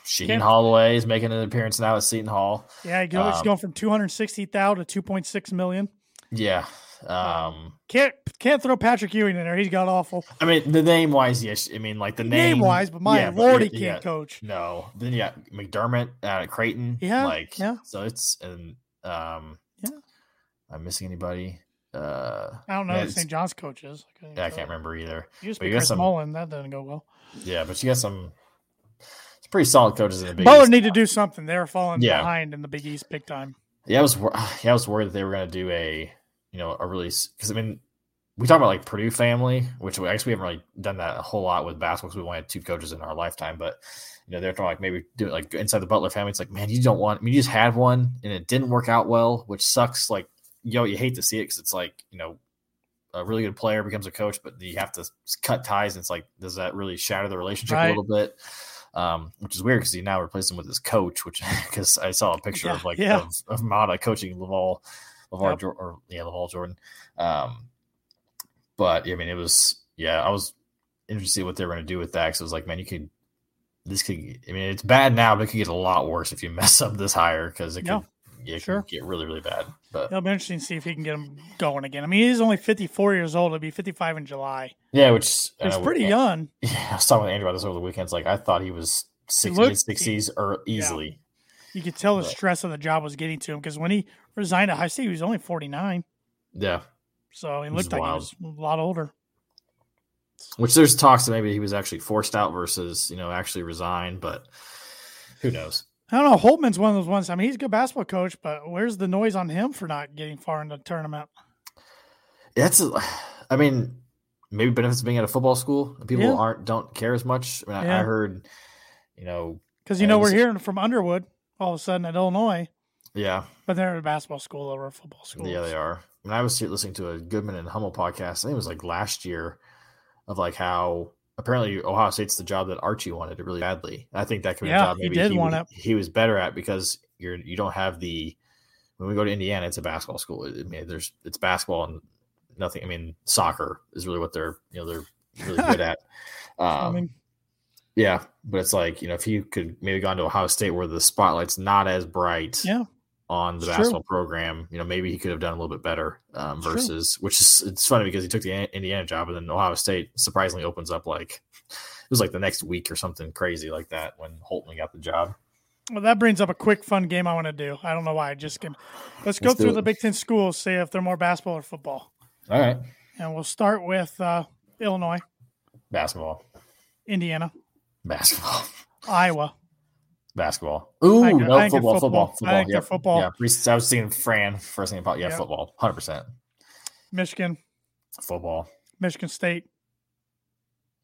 Shaheen Can't- Holloway is making an appearance now at Seton Hall. Yeah, he he's Um, going from 260,000 to 2.6 million. Yeah. Um, Can't can't throw Patrick Ewing in there. He's got awful I mean, the name wise, yes. I mean, like the name, name wise, but my yeah, lord, he can't yeah. coach. No. Then you got McDermott out at Creighton. Yeah, Like, yeah. So it's and um, Yeah. I'm missing anybody. Uh, I don't know who St. John's coach is. I, yeah, I can't remember either. He used to but be you got Chris some- Mullin. That doesn't go well. Yeah, but you got some. It's pretty solid coaches in the Big Butler East. need to do something. They're falling Yeah. behind in the Big East big time. Yeah, I was yeah, I was worried that they were going to do a you know a release because I mean we talk about like Purdue family, which we, I guess we haven't really done that a whole lot with basketball because we only had two coaches in our lifetime. But you know they're talking like maybe do it like inside the Butler family. It's like man, you don't want. I mean, you just had one and it didn't work out well, which sucks. Like yo, you hate to see it because it's like you know a really good player becomes a coach, but you have to cut ties. And it's like does that really shatter the relationship Right. a little bit? Um, which is weird because he now replaced him with his coach, which because I saw a picture Yeah, of like yeah. of, of Matta coaching LaVall, LaVall Yep. Jor- or yeah LaVall Jordan. Um, but I mean, it was yeah, I was interested to see what they were going to do with that. Because it was like, man, you could this could. I mean, it's bad now, but it could get a lot worse if you mess up this hire because it Yeah, could yeah, it sure. could get really really bad. But It'll be interesting to see if he can get him going again. I mean, he's only 54 years old. He'll be 55 in July. yeah, which uh, I He's know- pretty young. Yeah, I was talking with Andrew about this over the weekend. It's like I thought he was 60s, looked- 60s or easily. You could tell the But- stress of the job was getting to him because when he resigned at High State, he was only 49. Yeah. So he is looked like wild. he was a lot older. Which there's talks that maybe he was actually forced out versus you know actually resigned, but who knows? I don't know. Holtmann's one of those ones. I mean, he's a good basketball coach, but where's the noise on him for not getting far in the tournament? That's, I mean, maybe benefits of being at a football school. People Yeah. aren't don't care as much. I, mean, I- I heard, you know, Because you know we're hearing from Underwood all of a sudden at Illinois, yeah, but they're at a basketball school over a football school. yeah, they are. Mean, I was listening to a Goodman and Hummel podcast. I think it was like last year, of like how apparently Ohio State's the job that Archie wanted really badly. I think that could be Yeah, a job he maybe did he, want it. he was better at because you're you don't have the when we go to Indiana, it's a basketball school. I mean, there's it's basketball and nothing. I mean, soccer is really what they're you know they're really good at. Um, I mean, Yeah, but it's like you know if he could maybe gone to Ohio State where the spotlight's not as bright yeah, on the It's true. basketball program, you know maybe he could have done a little bit better. Um, It's true. versus, which is it's funny because he took the Indiana job and then Ohio State surprisingly opens up like it was like the next week or something crazy like that when Holtmann got the job. well, that brings up a quick fun game I want to do. I don't know why. I just can. Let's go Let's do through it. the Big Ten schools, see if they're more basketball or football, All right, and we'll start with uh, Illinois, basketball. Indiana, Basketball. Iowa. Basketball. Ooh, I no I football, football, football. football. I think yeah, they're football. Yeah, I was thinking Fran first thing about yeah, Yeah. football, hundred percent. Michigan. Football, Michigan State.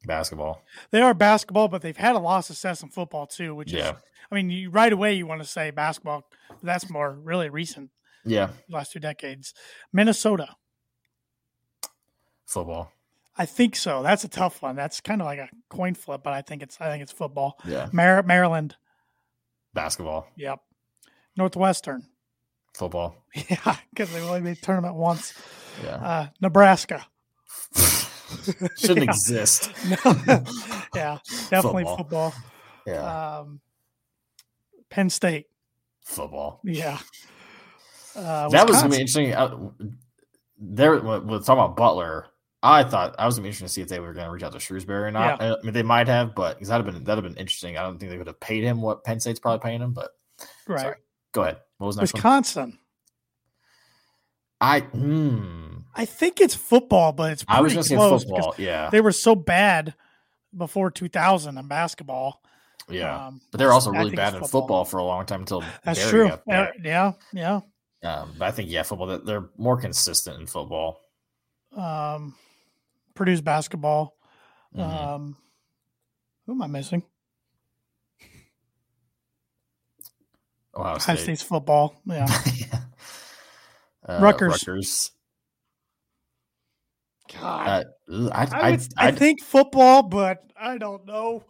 basketball. They are basketball, but they've had a lot of success in football too, which Yeah, is I mean, you, right away you want to say basketball, but that's more really recent, yeah, last two decades. Minnesota. football. I think so. That's a tough one. That's kind of like a coin flip, but I think it's I think it's football. Yeah, Mar- Maryland. Basketball, Yep. Northwestern. football. Yeah, because they only made tournament once. Yeah, Uh, Nebraska. shouldn't yeah. exist. yeah, definitely Football. football. Yeah, Um, Penn State. football. Yeah. Uh, that was gonna be interesting. Uh, there, when talking about Butler, I thought I was gonna be interested to see if they were gonna reach out to Shrewsberry or not. I mean, they might have, but because that'd have been that'd have been interesting. I don't think they would have paid him what Penn State's probably paying him. But right. sorry. go ahead. What was next one? Wisconsin. I hmm. I think it's football, but it's I was say close football. Yeah, They were so bad before 2000 in basketball. yeah. Um, but they were also really bad in football for a long time until That's Barry true. Yeah, yeah. Um, but I think yeah, football. they're- They're more consistent in football. Um, Purdue's basketball. Mhm. Um, who am I missing? Ohio Ohio State. State's football. Yeah. uh, Rutgers. Rutgers. God. Uh, I, I, I, would, I, I, think football, but I don't know.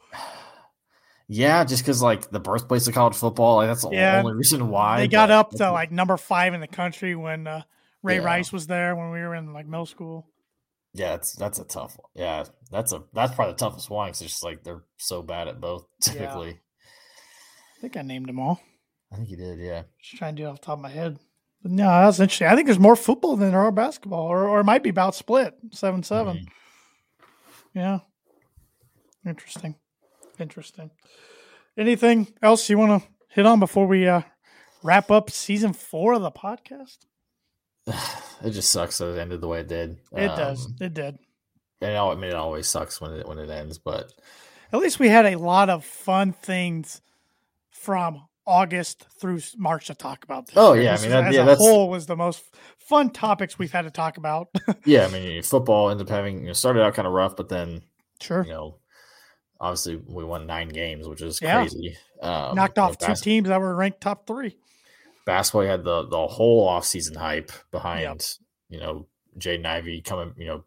yeah, just because like the birthplace of college football, like that's the Yeah. only reason why they got up to like number five in the country when uh, Ray Yeah. Rice was there when we were in like middle school. Yeah, it's that's a tough one. Yeah, that's a that's probably the toughest one because it's just like they're so bad at both. Yeah. Typically, I think I named them all. I think you did. Yeah, Just trying to do it off the top of my head. But no, that's interesting. I think there's more football than there are basketball, or, or it might be about split seven seven. Mhm. Yeah. Interesting. Interesting. Anything else you want to hit on before we uh, wrap up season four of the podcast? it just sucks that it ended the way it did. It does. Um, It did. And I mean, it always sucks when it when it ends, but At least we had a lot of fun things from August through March to talk about. This Oh, yeah, I mean, that- as yeah, a that's- whole was the most fun topics we've had to talk about. yeah, I mean, football ended up having you know, started out kind of rough, but then sure, you know, obviously we won nine games, which is Yeah. crazy. Um, knocked you know, off two teams that were ranked top three. Basketball had the the whole offseason hype behind you know Jaden Ivey coming, you know,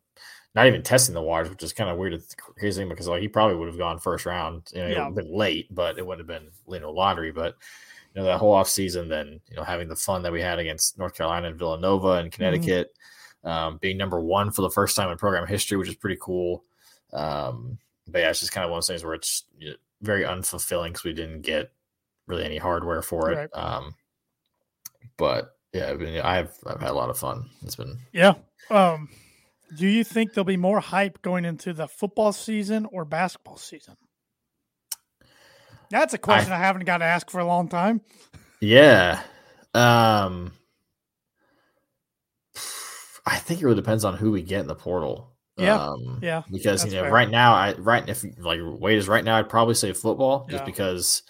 not even testing the waters, which is kind of weird to crazy because like he probably would have gone first round. You know, Yeah. been late, but it wouldn't have been you know lottery. But you know that whole offseason, then you know having the fun that we had against North Carolina and Villanova Mm-hmm. and Connecticut, um, being number one for the first time in program history, which is pretty cool. Um, but yeah, it's just kind of one of those things where it's you know, very unfulfilling because we didn't get really any hardware for it. Right. Um, but yeah, I mean, I've I've had a lot of fun. It's been Yeah. Um, do you think there'll be more hype going into the football season or basketball season? That's a question I, haven't got to ask for a long time. yeah. Um, I think it really depends on who we get in the portal. Yeah, Um, yeah, Because you know, fair. right now, I right if like wait is right now, I'd probably say football just Yeah. because.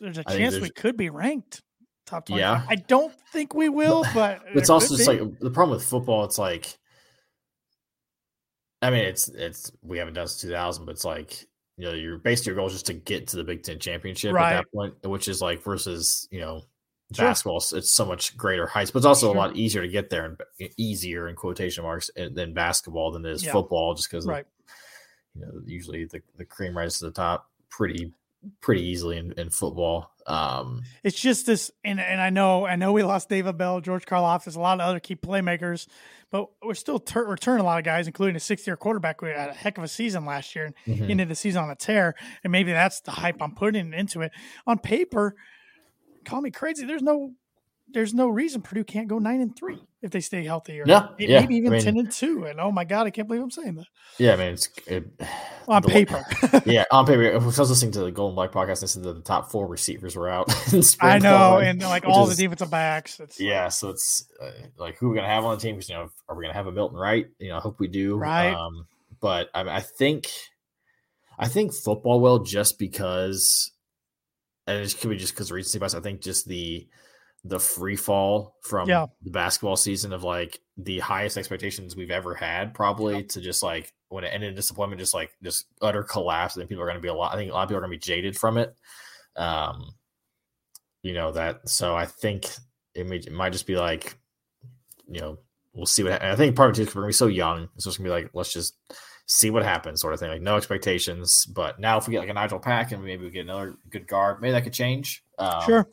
There's a I chance there's- we could be ranked top 20. Yeah. I don't think we will, but It's also just be. like the problem with football. It's like, I mean, it's it's we haven't done since 2000, but it's like you know, your basically your goal is just to get to the Big Ten championship Right. at that point, which is like versus you know Sure. basketball. it's- It's so much greater heights, but it's also Sure. a lot easier to get there and easier in quotation marks eh, than basketball than it is Yeah. football, just because right. you know usually the the cream rises to the top pretty pretty easily in, in football. Um, It's just this, and, and I know, I know we lost David Bell, George Karlaftis, a lot of other key playmakers, but we're still tur returning a lot of guys, including a six-year quarterback who had a heck of a season last year and mhm. ended the season on a tear. And maybe that's the hype I'm putting into it. On paper, call me crazy. There's no, there's no reason Purdue can't go nine and three if they stay healthy, or Yeah, may- yeah. maybe even I mean- ten and two. And oh my god, I can't believe I'm saying that yeah, I mean, it's it, on the- paper. yeah, on paper. If I was listening to the Gold and Black podcast said that the top four receivers were out. I know, and like all is- the defensive backs. It's Yeah, so it's uh, like who we're we gonna have on the team? Because you know, are we gonna have a Milton Wright? You know, I hope we do. Right. Um, but I, mean, I think I think football will just because, and it could be just because recency bias. I think just the the free fall from Yeah. the basketball season of like the highest expectations we've ever had, probably to just like when it ended in disappointment, just like just utter collapse. And people are going to be a lot. I think a lot of people are going to be jaded from it. Um, you know that. So I think it, may, it might just be like, you know, we'll see what. I think part of it is we're going to be so young. So It's just going to be like, let's just see what happens, sort of thing. Like no expectations. But now if we get like a Nijel Pack and maybe we get another good guard, maybe that could change. Um, Sure.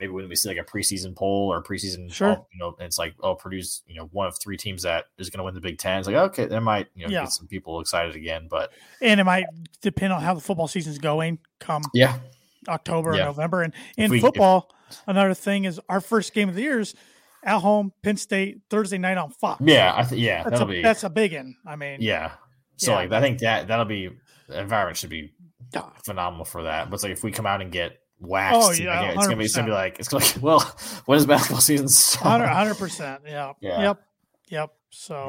Maybe when we see like a preseason poll or preseason, Sure. oh, you know, and it's like, oh, Purdue's, you know, one of three teams that is going to win the Big Ten. It's like, okay, that might, you know, Yeah. get some people excited again. But And it might depend on how the football season's going come yeah, October Yeah. or November. And in we- if- football, another thing is our first game of the year is at home, Penn State, Thursday night on Fox. yeah, I think, yeah, That's that'll a, be, that's a big one. I mean, yeah. So Yeah. like, I think that that'll be the environment should be phenomenal for that. But it's like if we come out and get waxed, Oh, like, yeah, it's gonna be it's gonna be like it's gonna be, well, when is basketball season? 100 percent. Yeah. Yeah. Yep. Yep. So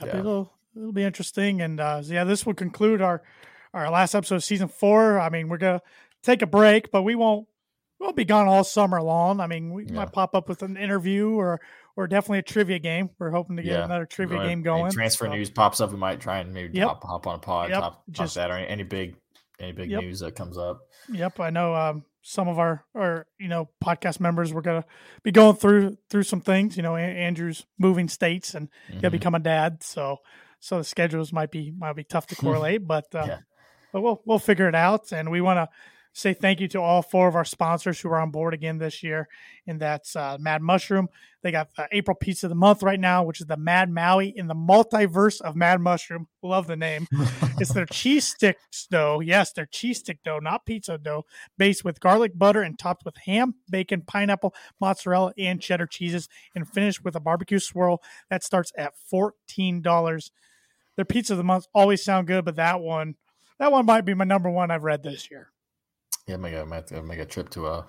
But, yeah, yeah. it'll it'll be interesting. And uh, so, yeah, this will conclude our our last episode of season four. I mean, we're gonna take a break, but we won't we won't be gone all summer long. I mean, we Yeah. might pop up with an interview or or definitely a trivia game. We're hoping to get Yeah. another trivia Right. game going. transfer So, news pops up, we might try and maybe Yep. hop, hop on a pod, Yep. talk, talk Just- that or any, any big any big Yep. news that comes up. Yep, I know. Um, some of our, our you know podcast members we're gonna be going through through some things. You know, Andrew's moving states and gonna Mhm. become a dad, so so the schedules might be might be tough to correlate, but uh, Yeah. but we'll we'll figure it out. And we want to say thank you to all four of our sponsors who are on board again this year, and that's uh, Mad Mushroom. They got the April Pizza of the Month right now, which is the Mad Maui in the multiverse of Mad Mushroom. Love the name. it's their cheese sticks dough. Yes, their cheese stick dough, not pizza dough, based with garlic butter and topped with ham, bacon, pineapple, mozzarella, and cheddar cheeses, and finished with a barbecue swirl that starts at fourteen dollars. Their pizza of the month always sound good, but that one, that one might be my number one I've read this year. Yeah, make a have to make a trip to uh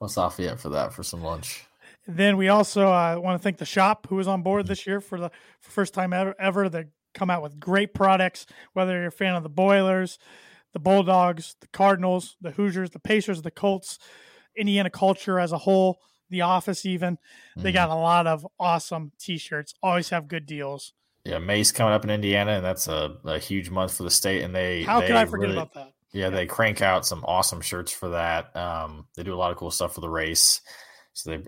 West Lafayette for that for some lunch. Then we also uh, want to thank the shop who was on board this year for the for first time ever, ever. They come out with great products. Whether you're a fan of the Boilers, the Bulldogs, the Cardinals, the Hoosiers, the Pacers, the Colts, Indiana culture as a whole, the Office, even they Mhm. got a lot of awesome T-shirts. Always have good deals. Yeah, Mace coming up in Indiana, and that's a, a huge month for the state. And they How they could I forget really- about that? Yeah, they crank out some awesome shirts for that. Um, they do a lot of cool stuff for the race. So they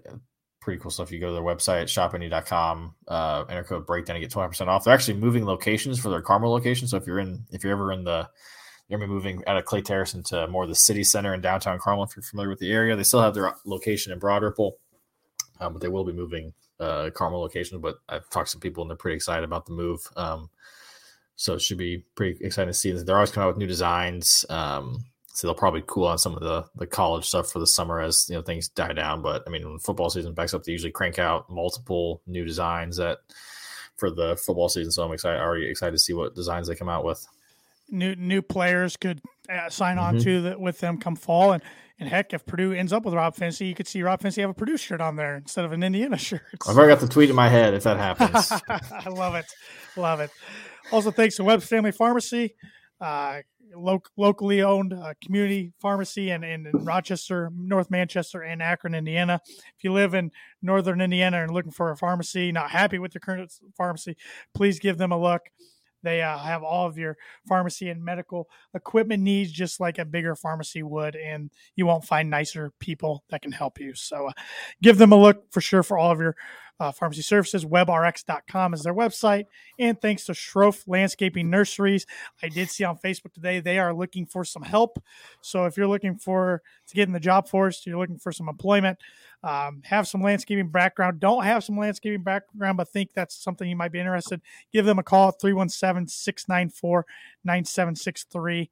pretty cool stuff. You go to their website, shopany.com, uh, enter code breakdown to get 20% off. They're actually moving locations for their Carmel location. So if you're in, if you're ever in the, you're gonna be moving out of Clay Terrace into more of the city center in downtown Carmel. If you're familiar with the area, they still have their location in Broad Ripple, um, but they will be moving uh, Carmel location. But I've talked to some people and they're pretty excited about the move. Um, so it should be pretty exciting to see. They're always coming out with new designs. Um, so they'll probably cool on some of the the college stuff for the summer as you know things die down. But I mean, when football season backs up, they usually crank out multiple new designs that for the football season. So I'm excited, already excited to see what designs they come out with. New new players could uh, sign on Mhm. to with them come fall, and and heck, if Purdue ends up with Rob Phinisee, you could see Rob Phinisee have a Purdue shirt on there instead of an Indiana shirt. I've already got the tweet in my head if that happens. I love it. Love it. Also, thanks to Webb's Family Pharmacy, uh, lo- locally owned uh, community pharmacy in, in Rochester, North Manchester, and Akron, Indiana. If you live in northern Indiana and looking for a pharmacy, not happy with your current pharmacy, please give them a look. They uh, have all of your pharmacy and medical equipment needs, just like a bigger pharmacy would, and you won't find nicer people that can help you. So, uh, give them a look for sure for all of your uh, pharmacy services. WebRx.com is their website. And thanks to Schroff Landscaping Nurseries, I did see on Facebook today they are looking for some help. So if you're looking for to get in the job force, you're looking for some employment, um, have some landscaping background, don't have some landscaping background, but think that's something you might be interested, give them a call 317 694 9763.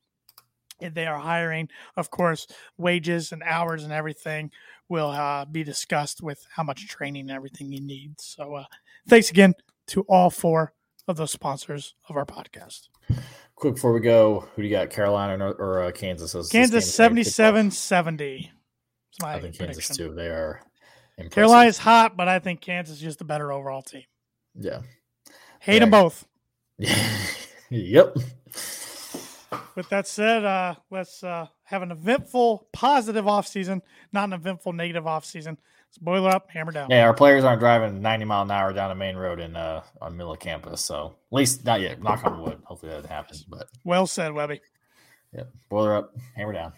They are hiring, of course, wages and hours and everything will uh, be discussed with how much training and everything you need. So, uh, thanks again to all four of those sponsors of our podcast. Quick before we go, who do you got? Carolina or, or uh, Kansas? As this Kansas game is off? 77 70. My I think Kansas prediction. too. They are. Impressive. Carolina's hot, but I think Kansas is just a better overall team. Yeah. Hate them both. yep. With that said, uh, let's uh, have an eventful, positive off season, not an eventful, negative off season. Let's boiler up, hammer down. Yeah, our players aren't driving 90 mile an hour down a main road in uh on middle of campus. So at least not yet. Knock on wood. Hopefully that happens. But Well said, Webby. yeah, boiler up, hammer down.